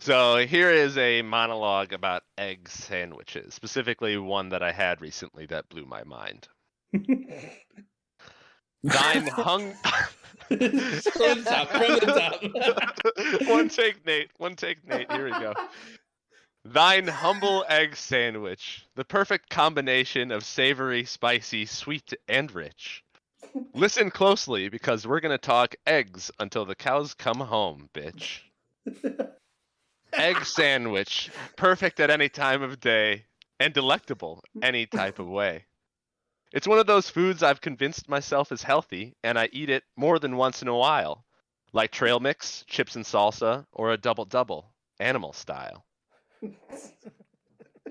A: So here is a monologue about egg sandwiches, specifically one that I had recently that blew my mind. Thine hung.
B: From the top, from the top.
A: one take, Nate. One take, Nate. Here we go. Thine humble egg sandwich, the perfect combination of savory, spicy, sweet, and rich. Listen closely because we're going to talk eggs until the cows come home, bitch. Egg sandwich, perfect at any time of day and delectable any type of way. It's one of those foods I've convinced myself is healthy, and I eat it more than once in a while, like trail mix, chips and salsa, or a double double, animal style.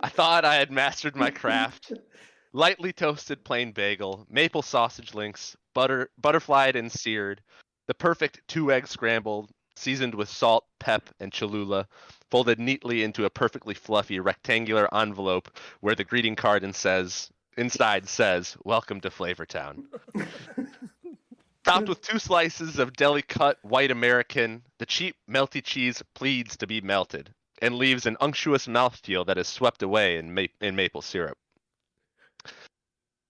A: I thought I had mastered my craft, lightly toasted plain bagel, maple sausage links, butter butterflied and seared, the perfect two egg scrambled, seasoned with salt, pep, and Cholula, folded neatly into a perfectly fluffy rectangular envelope where the greeting card and says inside says "Welcome to Flavortown." Topped with two slices of deli cut white American, the cheap melty cheese pleads to be melted and leaves an unctuous mouthfeel that is swept away in, ma- in maple syrup.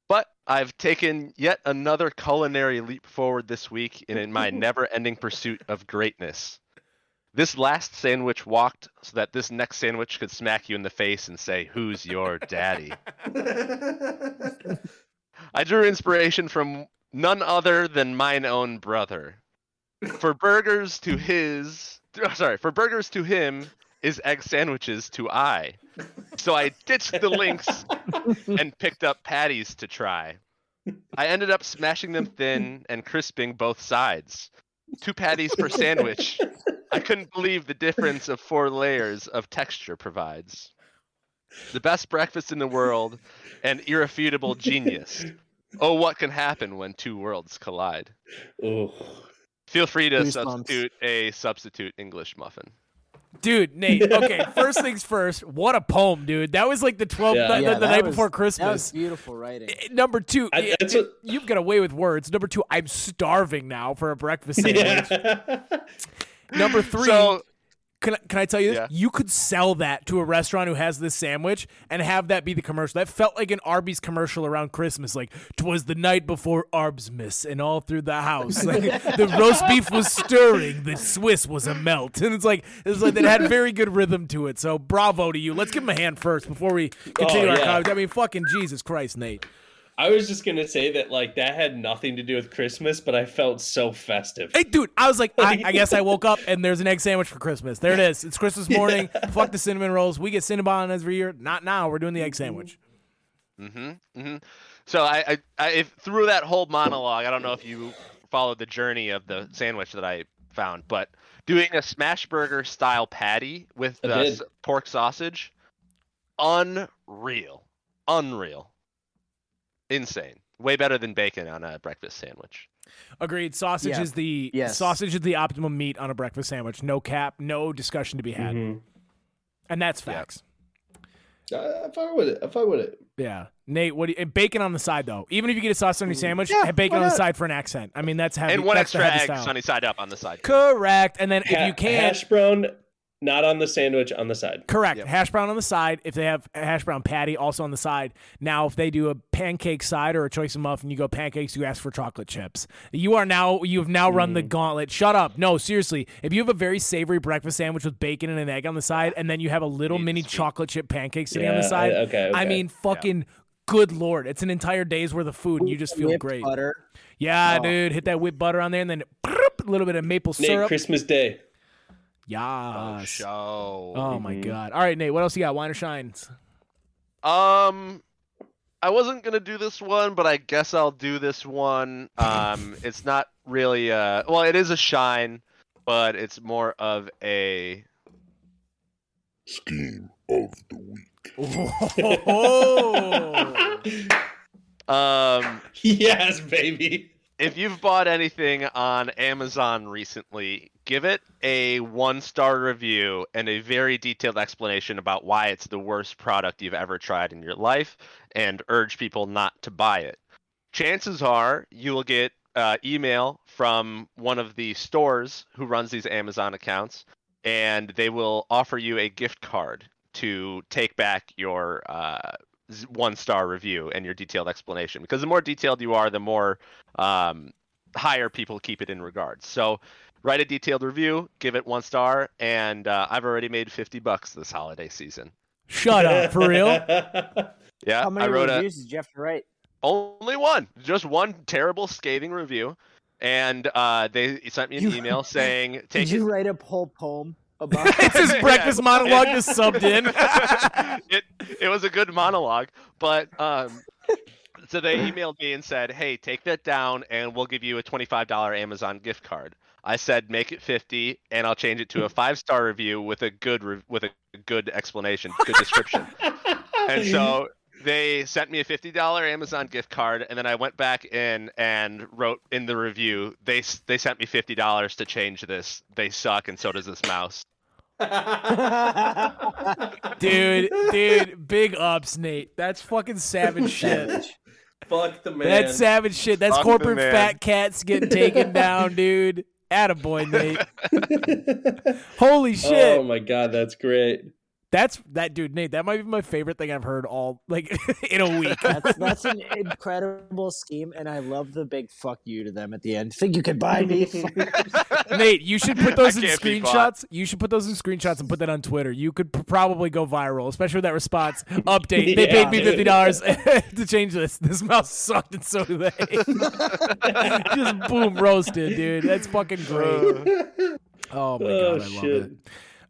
A: But I've taken yet another culinary leap forward this week in, in my never ending pursuit of greatness. This last sandwich walked so that this next sandwich could smack you in the face and say, Who's your daddy? I drew inspiration from none other than mine own brother. For burgers to his, oh, sorry, for burgers to him is egg sandwiches to I. So I ditched the links and picked up patties to try. I ended up smashing them thin and crisping both sides. Two patties per sandwich. I couldn't believe the difference of four layers of texture provides. The best breakfast in the world, an irrefutable genius. Oh, what can happen when two worlds collide?
B: Ooh.
A: Feel free to
D: Goosebumps.
A: substitute a substitute English muffin.
C: Dude, Nate. Okay, first things first. What a poem, dude. That was like the 12th
B: Yeah.
C: night,
D: Yeah,
C: the, the night
D: was-
C: before
D: That was
C: Christmas.
D: beautiful writing.
C: Eh, Number two,
B: I- that's
C: eh, you've got away with words. Number two, I'm starving now for a breakfast sandwich.
B: Yeah.
C: Number three,
A: So
C: can, I- can I tell you this?
A: Yeah.
C: You could sell that to a restaurant who has this sandwich and have that be the commercial. That felt like an Arby's commercial around Christmas. Like, "Twas the night before Arbsmas, and all through the house, like, the roast beef was stirring, the Swiss was a melt." And it's like it's like that had very good rhythm to it. So, bravo to you. Let's give him a hand first before we continue
B: Oh,
C: our
B: yeah.
C: comments. I mean, fucking Jesus Christ, Nate.
B: I was just gonna say that like that had nothing to do with Christmas, but I felt so festive.
C: Hey, dude, I was like, I, I guess I woke up and there's an egg sandwich for Christmas. There it is. It's Christmas morning. Fuck the cinnamon rolls. We get Cinnabon every year. Not now. We're doing the egg sandwich.
A: Mm-hmm. Mm-hmm. So I, I, I if through that whole monologue, I don't know if you followed the journey of the sandwich that I found, but doing a smash burger style patty with
B: I
A: the pork sausage, unreal, unreal, insane. Way better than bacon on a breakfast sandwich.
C: Agreed. Sausage
D: Yeah.
C: is the
D: Yes.
C: sausage is the optimum meat on a breakfast sandwich. No cap. No discussion to be had.
B: Mhm.
C: And that's
A: Yeah.
C: facts.
B: I, I fuck with it. I fuck with it.
C: Yeah. Nate, what do you, bacon on the side though? Even if you get a sausage on your sandwich,
D: Yeah,
C: have bacon on the side for an accent. I mean, that's heavy.
A: and one
C: that's
A: extra egg
C: style.
A: sunny side up on the side.
C: Correct. And then if you can,
B: hash brown, not on the sandwich, on the side.
C: Correct.
A: Yep.
C: Hash brown on the side. If they have a hash brown patty, also on the side. Now, if they do a pancake side or a choice of muffin, you go pancakes. You ask for chocolate chips. You are now you have now run the
B: Mm.
C: gauntlet. Shut up. No, seriously. If you have a very savory breakfast sandwich with bacon and an egg on the side, and then you have a little
A: Need
C: mini
A: sweet.
C: chocolate chip pancake sitting on the side,
B: I- okay,
C: I mean, fucking. Good lord, it's an entire day's worth of food, and you just feel
D: Whipped
C: great.
D: Butter.
C: Yeah,
D: Oh.
C: dude, hit that whipped butter on there, and then a little bit of maple
B: Nate,
C: syrup.
B: Christmas Day.
A: Oh,
C: Yes.
A: show.
C: Oh my
B: Mhm.
C: god! All right, Nate, what else you got? Whine or shines?
A: Um, I wasn't gonna do this one, but I guess I'll do this one. Um, it's not really uh, well, it is a shine, but it's more of a
F: Scheme of the week.
C: Oh.
A: um.
B: yes, baby.
A: If you've bought anything on Amazon recently, give it a one star review and a very detailed explanation about why it's the worst product you've ever tried in your life and urge people not to buy it. Chances are you will get uh, email from one of the stores who runs these Amazon accounts and they will offer you a gift card to take back your uh, one star review and your detailed explanation because the more detailed you are the more um, higher people keep it in regards. So write a detailed review, give it one star, and uh, I've already made 50 bucks this holiday season.
C: Shut up, for real?
A: Yeah,
D: How many
A: I wrote a
D: reviews did you have to write?
A: only one, just one terrible scathing review, and uh, they sent me an
D: You-
A: email saying
D: Did
A: take
D: you
A: it.
D: write a whole poem about?
C: it's his
A: Yeah.
C: breakfast monologue just subbed in.
A: it it was a good monologue, but um, so they emailed me and said, "Hey, take that down, and we'll give you a twenty-five dollar Amazon gift card." I said, "Make it fifty, and I'll change it to a five-star review with a good re- with a good explanation, good description." and so they sent me a fifty dollar Amazon gift card, and then I went back in and wrote in the review they they sent me fifty dollars to change this. They suck, and so does this mouse.
C: dude, dude, big ups, Nate. That's fucking savage shit.
D: Savage.
B: Fuck the man.
C: That's savage shit. That's
A: Fuck
C: corporate fat cats getting taken down, dude. Attaboy, Nate. Holy oh shit.
B: Oh my god, that's great.
C: That's that dude, Nate. That might be my favorite thing I've heard all like in a week.
D: That's that's an incredible scheme, and I love the big fuck you to them at the end. Think you can buy me?
C: Nate, you should put those in
A: can't be bought.
C: screenshots. You should put those in screenshots and put that on Twitter. You could p- probably go viral, especially with that response. Update. They
B: Yeah,
C: paid me fifty dollars to change this. This mouse sucked, and so do they. Just boom, roasted, dude. That's fucking great. Oh my
B: Oh,
C: god, I love
B: shit.
C: it.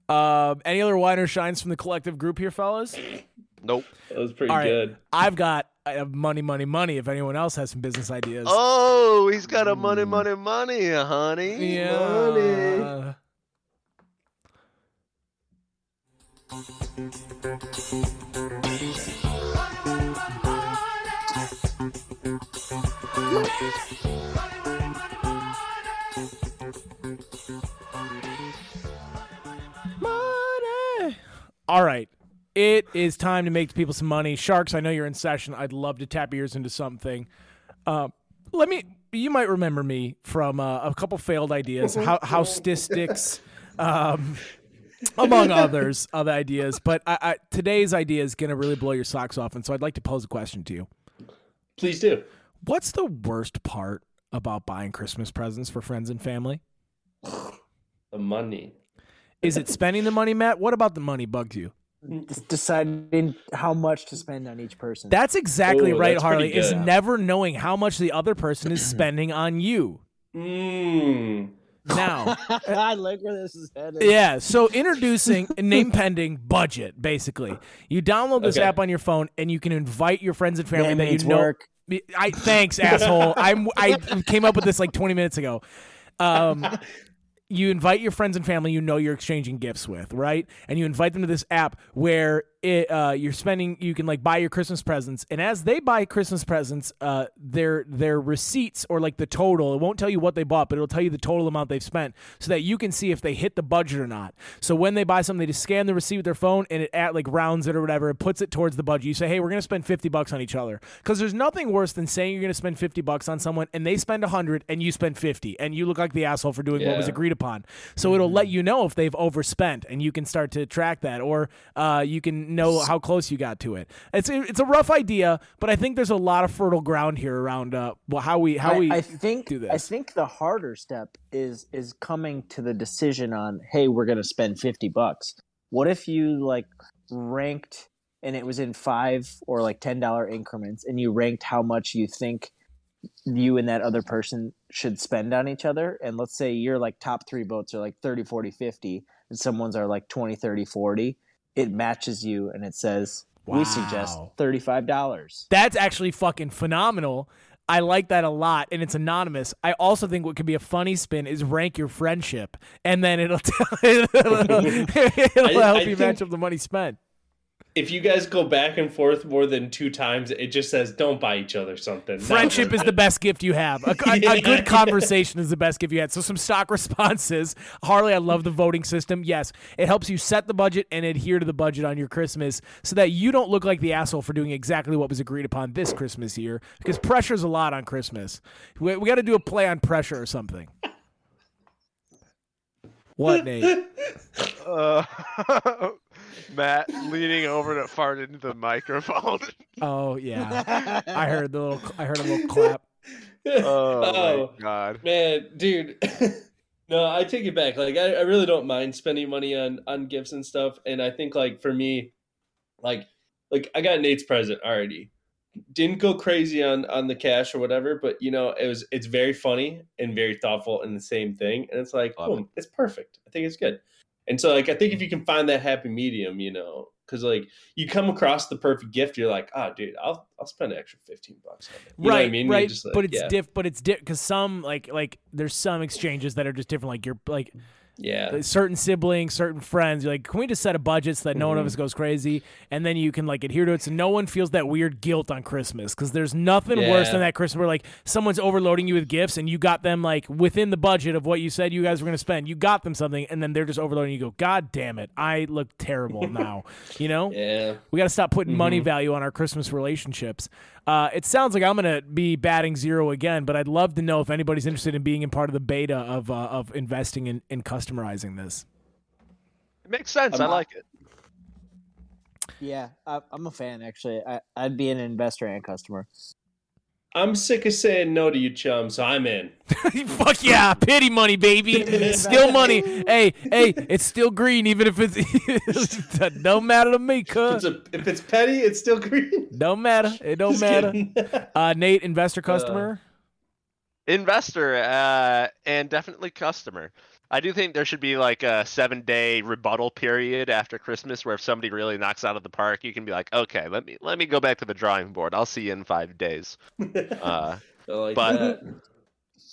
C: Um, any other whine or shines from the collective group here, fellas?
A: Nope.
B: That was pretty
C: All right.
B: good.
C: I've got I have money, money, money. If anyone else has some business ideas,
A: Oh, he's got a money, money, money, honey.
C: yeah. Money. All right. It is time to make people some money. Sharks, I know you're in session. I'd love to tap ears into something. Uh, let me. You might remember me from uh, a couple failed ideas, how, house statistics, um, among others other ideas. But I, I, today's idea is going to really blow your socks off, and so I'd like to pose a question to you.
B: Please do.
C: What's the worst part about buying Christmas presents for friends and family?
B: The money.
C: Is it spending the money, Matt? What about the money bugs you?
D: Deciding how much to spend on each person.
C: That's exactly
B: Ooh,
C: right,
B: that's
C: Harley. Is never knowing how much the other person is spending on you.
B: Mmm.
C: Now,
D: I like where this is headed.
C: yeah. So introducing name pending budget. Basically, you download this
B: Okay.
C: app on your phone, and you can invite your friends and family
D: Damn,
C: that you know.
D: work.
C: I thanks, asshole. I'm I came up with this like 20 minutes ago. Um, you invite your friends and family you know you're exchanging gifts with, right? And you invite them to this app where it, uh, you're spending. You can like buy your Christmas presents, and as they buy Christmas presents, uh, their their receipts or like the total. It won't tell you what they bought, but it'll tell you the total amount they've spent, so that you can see if they hit the budget or not. So when they buy something, they just scan the receipt with their phone, and it at like rounds it or whatever. It puts it towards the budget. You say, hey, we're gonna spend fifty bucks on each other, because there's nothing worse than saying you're gonna spend fifty bucks on someone, and they spend a hundred, and you spend fifty, and you look like the asshole for doing what was agreed upon. So it'll let you know if they've overspent, and you can start to track that, or uh, you can know how close you got to it. It's it's a rough idea, but I think there's a lot of fertile ground here around uh, well, how we how
D: I,
C: we
D: I think
C: do this.
D: I think the harder step is is coming to the decision on hey we're gonna spend fifty bucks. What if you like ranked and it was in five or like ten dollar increments and you ranked how much you think you and that other person should spend on each other and let's say your like top three votes are like 30 40 50 and someone's are like 20 30 40 it matches you and it says we suggest $35
C: That's actually fucking phenomenal. I like that a lot, and it's anonymous. I also think what could be a funny spin is rank your friendship, and then it'll tell, it'll, it'll
B: I-
C: help
B: I
C: you
B: think-
C: match up the money spent.
B: If you guys go back and forth more than two times, it just says don't buy each other something.
C: Friendship is the best gift you have. A, a- a good conversation is the best gift you had. So some stock responses. Harley, I love the voting system. Yes, it helps you set the budget and adhere to the budget on your Christmas so that you don't look like the asshole for doing exactly what was agreed upon this Christmas year because pressure's a lot on Christmas. We, we got to do a play on pressure or something. What, Nate?
A: Uh, Matt leaning over to fart into the microphone.
C: Oh yeah, I heard the little. I heard a little clap.
A: Oh,
B: Oh.
A: my god.
B: Man, dude. no, I take it back. Like I, I really don't mind spending money on on gifts and stuff. And I think like for me, like like I got Nate's present already. Didn't go crazy on on the cash or whatever, but you know, it was it's very funny and very thoughtful in the same thing. And it's like,
A: Love
B: boom, it's perfect. I think it's good. And so like I think if you can find that happy medium, you know, because like you come across the perfect gift, you're like, oh dude, I'll I'll spend an extra fifteen bucks on it. You know
C: right,
B: what I mean?
C: Right.
B: just like,
C: but it's
B: yeah.
C: diff. But it's diff because some like like there's some exchanges that are just different. Like you're like
B: Yeah.
C: certain siblings, certain friends. You're like, can we just set a budget so that no one of
B: Mhm.
C: us goes crazy, and then you can like adhere to it, so no one feels that weird guilt on Christmas. Because there's nothing worse than that Christmas where like someone's overloading you with gifts, and you got them like within the budget of what you said you guys were gonna spend. You got them something, and then they're just overloading. You go, God damn it, I look terrible now. You know,
B: Yeah.
C: we got to stop putting money
B: Mhm.
C: value on our Christmas relationships. Uh, it sounds like I'm gonna be batting zero again, but I'd love to know if anybody's interested in being in part of the beta of uh, of investing in, in customizing this.
A: It makes sense. I
D: I'm-
A: like it.
D: Yeah, I, I'm a fan actually. I, I'd be an investor and customer.
B: I'm sick of saying no to you, chum, so I'm in.
C: Fuck yeah, pity money, baby. still money. Hey, hey, it's still green, even if it's don't matter to me, cuz.
B: it's, if it's petty, it's still green.
C: Don't matter. It don't
B: Just
C: matter. Uh, Nate, investor, customer.
A: Investor uh, and definitely customer. I do think there should be like a seven day rebuttal period after Christmas where if somebody really knocks out of the park, you can be like, okay, let me let me go back to the drawing board. I'll see you in five days. Uh,
B: like
A: but-
B: that.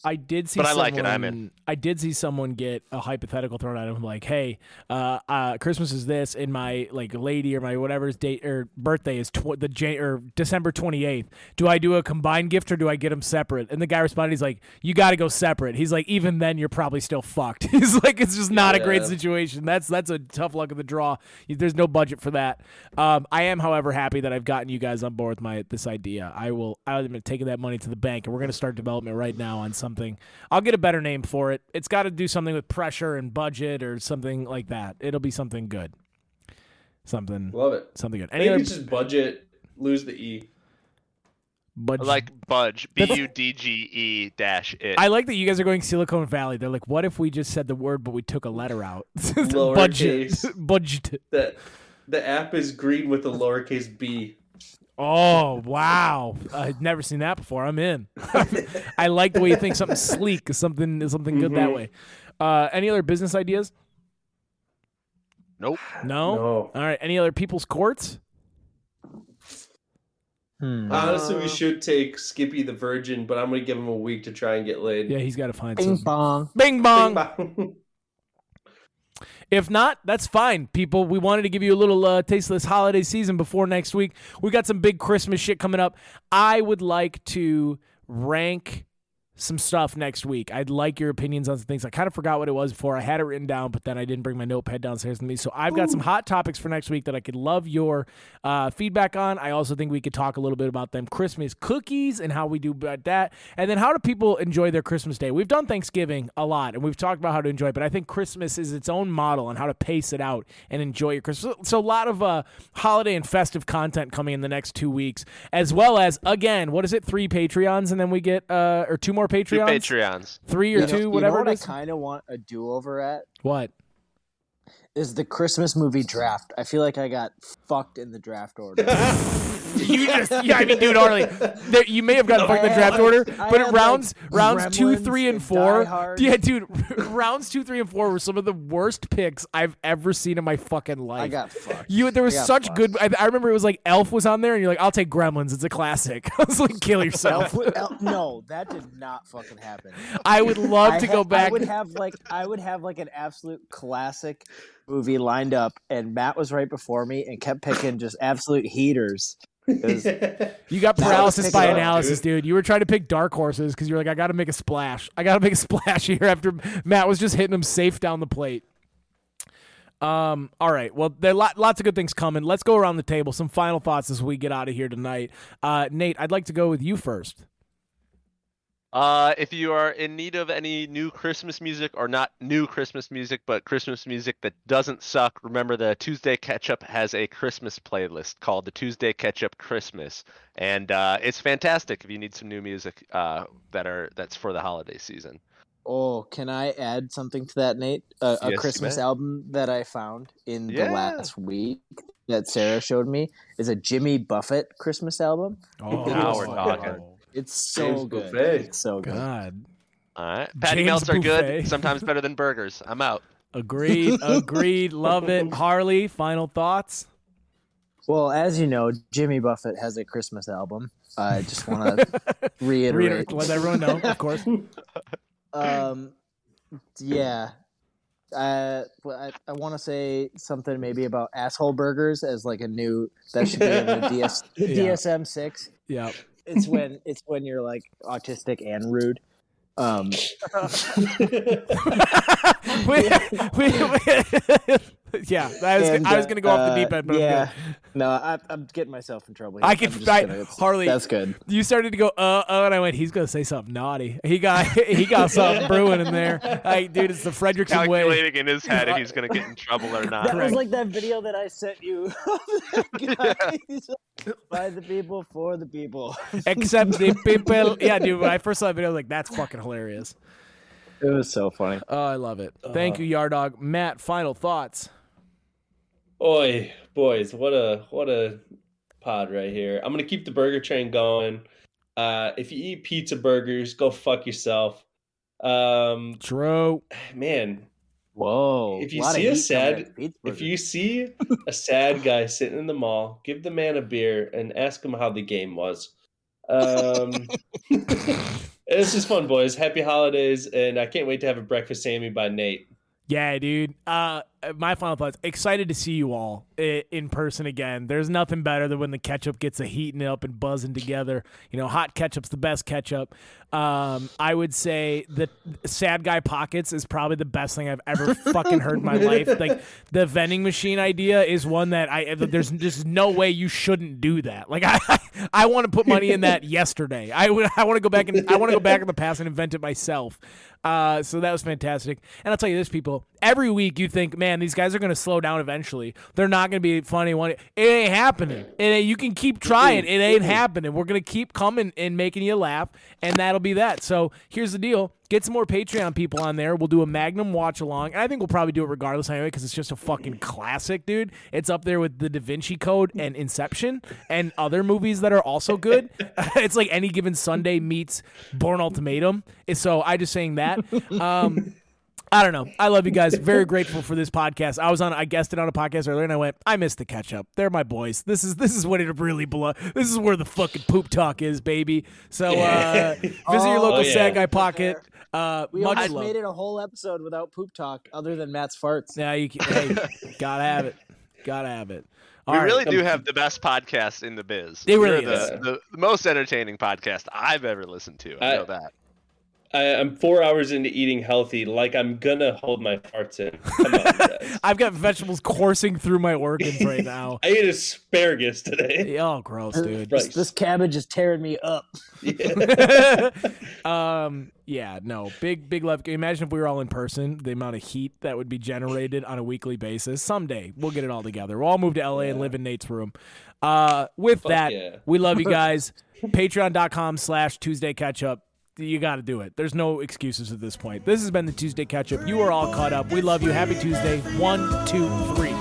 C: I did see
A: But I
C: someone,
A: like it, I'm in.
C: I did see someone get a hypothetical thrown at him like, "Hey, uh, uh, Christmas is this, and my like lady or my whatever's date or birthday is tw- the Jan- or December twenty eighth. Do I do a combined gift or do I get them separate?" And the guy responded, "He's like, you got to go separate." He's like, "Even then, you're probably still fucked." He's like, "It's just not a great situation. That's that's a tough luck of the draw. There's no budget for that." Um, I am, however, happy that I've gotten you guys on board with my this idea. I will. I'm taking that money to the bank, and we're going to start development right now on something. I'll get a better name for it. It's got to do something with pressure and budget or something like that. It'll be something good. Something,
B: Love it.
C: something good.
B: I
C: Any
B: think
C: other
B: it's just budget, lose the E.
C: budget?
A: like Budge, B
C: That's-
A: U D G E dash it.
C: I like that you guys are going Silicon Valley. They're like, what if we just said the word but we took a letter out? budget,
B: Lowercase.
C: budget.
B: That the app is green with a lowercase b.
C: Oh wow! I've never seen that before. I'm in. I like the way you think something sleek is something is something good that
B: Mhm.
C: way. Uh, any other business ideas?
A: Nope.
C: No.
B: No.
C: All right. Any other people's courts?
D: Hmm.
B: Honestly, we
A: Uh,
B: should take Skippy the Virgin, but I'm gonna give him a week to try and get laid.
C: Yeah, he's got to find
D: Bing
C: some.
D: bong.
C: Bing bong.
B: Bing
C: bong. If not, that's fine, people. We wanted to give you a little uh, taste of this holiday season before next week. We got some big Christmas shit coming up. I would like to rank some stuff next week. I'd like your opinions on some things. I kind of forgot what it was before. I had it written down, but then I didn't bring my notepad downstairs with me. So I've got some hot topics for next week that I could love your uh, feedback on. I also think we could talk a little bit about them Christmas cookies and how we do about that. And then how do people enjoy their Christmas day? We've done Thanksgiving a lot and we've talked about how to enjoy it, but I think Christmas is its own model on how to pace it out and enjoy your Christmas. So a lot of uh, holiday and festive content coming in the next two weeks, as well as, again, what is it? Three Patreons and then we get, uh, or two more
A: Two
C: Patreons?
A: Patreons.
C: Three or
D: You know-
C: two,
D: you
C: whatever
D: know what
C: it
D: I kind of want a do over at
C: What?
D: is the Christmas movie draft. I feel like I got fucked in the draft order.
C: You just, yeah, I mean, dude, Harley, there, you may have gotten fucked in the draft order, but
D: had, like,
C: rounds, rounds two, three, and
D: and
C: four, yeah, dude, rounds two, three, and four were some of the worst picks I've ever seen in my fucking life.
D: I got fucked.
C: you, there was such
D: fucked.
C: good. I, I remember it was like Elf was on there, and you're like, "I'll take Gremlins. It's a classic." I was like, "Kill yourself."
D: Elf, El- no, that did not fucking happen.
C: I would love
D: I
C: to
D: ha-
C: go back.
D: I would have like I would have like an absolute classic movie lined up, and Matt was right before me and kept picking just absolute heaters. 'Cause
C: You got paralysis by
B: picking up,
C: analysis, dude. You were trying to pick dark horses because you're like, I got to make a splash. I got to make a splash here after Matt was just hitting them safe down the plate. Um. All right. Well, there lot, lots of good things coming. Let's go around the table. Some final thoughts as we get out of here tonight. Uh, Nate, I'd like to go with you first.
A: Uh, if you are in need of any new Christmas music, or not new Christmas music, but Christmas music that doesn't suck, remember the Tuesday Catch Up has a Christmas playlist called the Tuesday Catch Up Christmas, and uh, it's fantastic if you need some new music uh, that are that's for the holiday season.
D: Oh, can I add something to that, Nate? A, a
A: you
D: Christmas album that I found in
A: Yeah.
D: the last week that Sarah showed me is a Jimmy Buffett Christmas album.
C: Oh,
A: Now we're talking.
D: It's so
B: James
D: good.
B: Buffett.
D: It's so good.
C: God.
A: All right, patty
C: James
A: melts are
C: Buffett.
A: good, sometimes better than burgers. I'm out.
C: Agreed. Agreed. Love it. Harley, final thoughts.
D: Well, as you know, Jimmy Buffett has a Christmas album. I just want to reiterate.
C: Reiterate, let everyone know, of course.
D: Um, yeah. Uh, I, I want to say something maybe about asshole burgers as like a new that should be in the DS
C: Yeah.
D: DSM six.
C: Yeah.
D: It's when it's when you're like autistic and rude. Um,
C: we, we, we- yeah, I was,
D: and,
C: I was going to go off the
D: uh,
C: deep end, but
D: yeah,
C: I'm
D: no, I, I'm getting myself in trouble. Here.
C: I can-
D: just
C: I-
D: gonna-
C: Harley-
D: That's good.
C: good. You started to go, uh, uh, and I went, he's going to say something naughty. He got he got something brewing in there. Like, dude, it's the Frederickson way.
A: Calculating in his head if he's gonna get in trouble or not.
D: That
A: not.
D: was like that video that I sent you. By the people, for the people.
C: Except the people. Yeah, dude, when I first saw that video, I was like, that's fucking hilarious.
D: It was so funny.
C: Oh, I love it. Thank you, Yardog. Matt, final thoughts.
B: Oi, boys, what a what a pod right here. I'm gonna keep the burger train going. Uh, if you eat pizza burgers, go fuck yourself. Um,
C: True.
B: man,
D: Whoa!
B: If you see a sad- if you see a sad guy sitting in the mall, give the man a beer and ask him how the game was. Um, it's is fun, boys. Happy holidays, and I can't wait to have a breakfast Sammy by Nate.
C: Yeah, dude. Uh, my final thoughts. Excited to see you all in person again. There's nothing better than when the ketchup gets a heating up and buzzing together. You know, hot ketchup's the best ketchup. Um, I would say the sad guy pockets is probably the best thing I've ever fucking heard in my life. Like the vending machine idea is one that I there's just no way you shouldn't do that. Like I I want to put money in that yesterday. I would I want to go back and I want to go back in the past and invent it myself. Uh, so that was fantastic. And I'll tell you this, people. Every week you think, man, these guys are going to slow down eventually. They're not going to be funny. One, it ain't happening. It ain't, you can keep trying. It ain't happening. We're going to keep coming and making you laugh, and that'll be that. So here's the deal. Get some more Patreon people on there. We'll do a Magnum watch along. And I think we'll probably do it regardless anyway because it's just a fucking classic, dude. It's up there with The Da Vinci Code and Inception and other movies that are also good. it's like any given Sunday meets Bourne Ultimatum. So I just saying that. Um, I don't know. I love you guys. Very grateful for this podcast. I was on. I guessed it on a podcast earlier, and I went. I missed the catch up. They're my boys. This is this is what it really belongs. This is where the fucking poop talk is, baby. So uh, visit your local
B: Oh, yeah.
C: sad guy pocket. Uh,
D: we
C: much
D: almost
C: love.
D: made it a whole episode without poop talk, other than Matt's farts.
C: Yeah, you can, hey, gotta have it. Gotta have it.
A: We
C: All right.
A: really do have the best podcast in the biz.
C: It really
A: We're the, the, the most entertaining podcast I've ever listened to. I
B: I-
A: know that.
B: I, I'm four hours into eating healthy, like I'm gonna hold my farts in. Come on, guys.
C: I've got vegetables coursing through my organs right now.
B: I ate asparagus today.
C: Oh, gross, dude.
D: This, this cabbage is tearing me up.
B: Yeah.
C: um, yeah, no, big, big love. Imagine if we were all in person, the amount of heat that would be generated on a weekly basis. Someday we'll get it all together. We'll all move to LA and live in Nate's room. Uh, with
B: Fuck
C: that,
B: yeah.
C: we love you guys. Patreon.com slash Tuesday Catch Up. You got to do it. There's no excuses at this point. This has been the Tuesday Catch Up. You are all caught up. We love you. Happy Tuesday. One, two, three.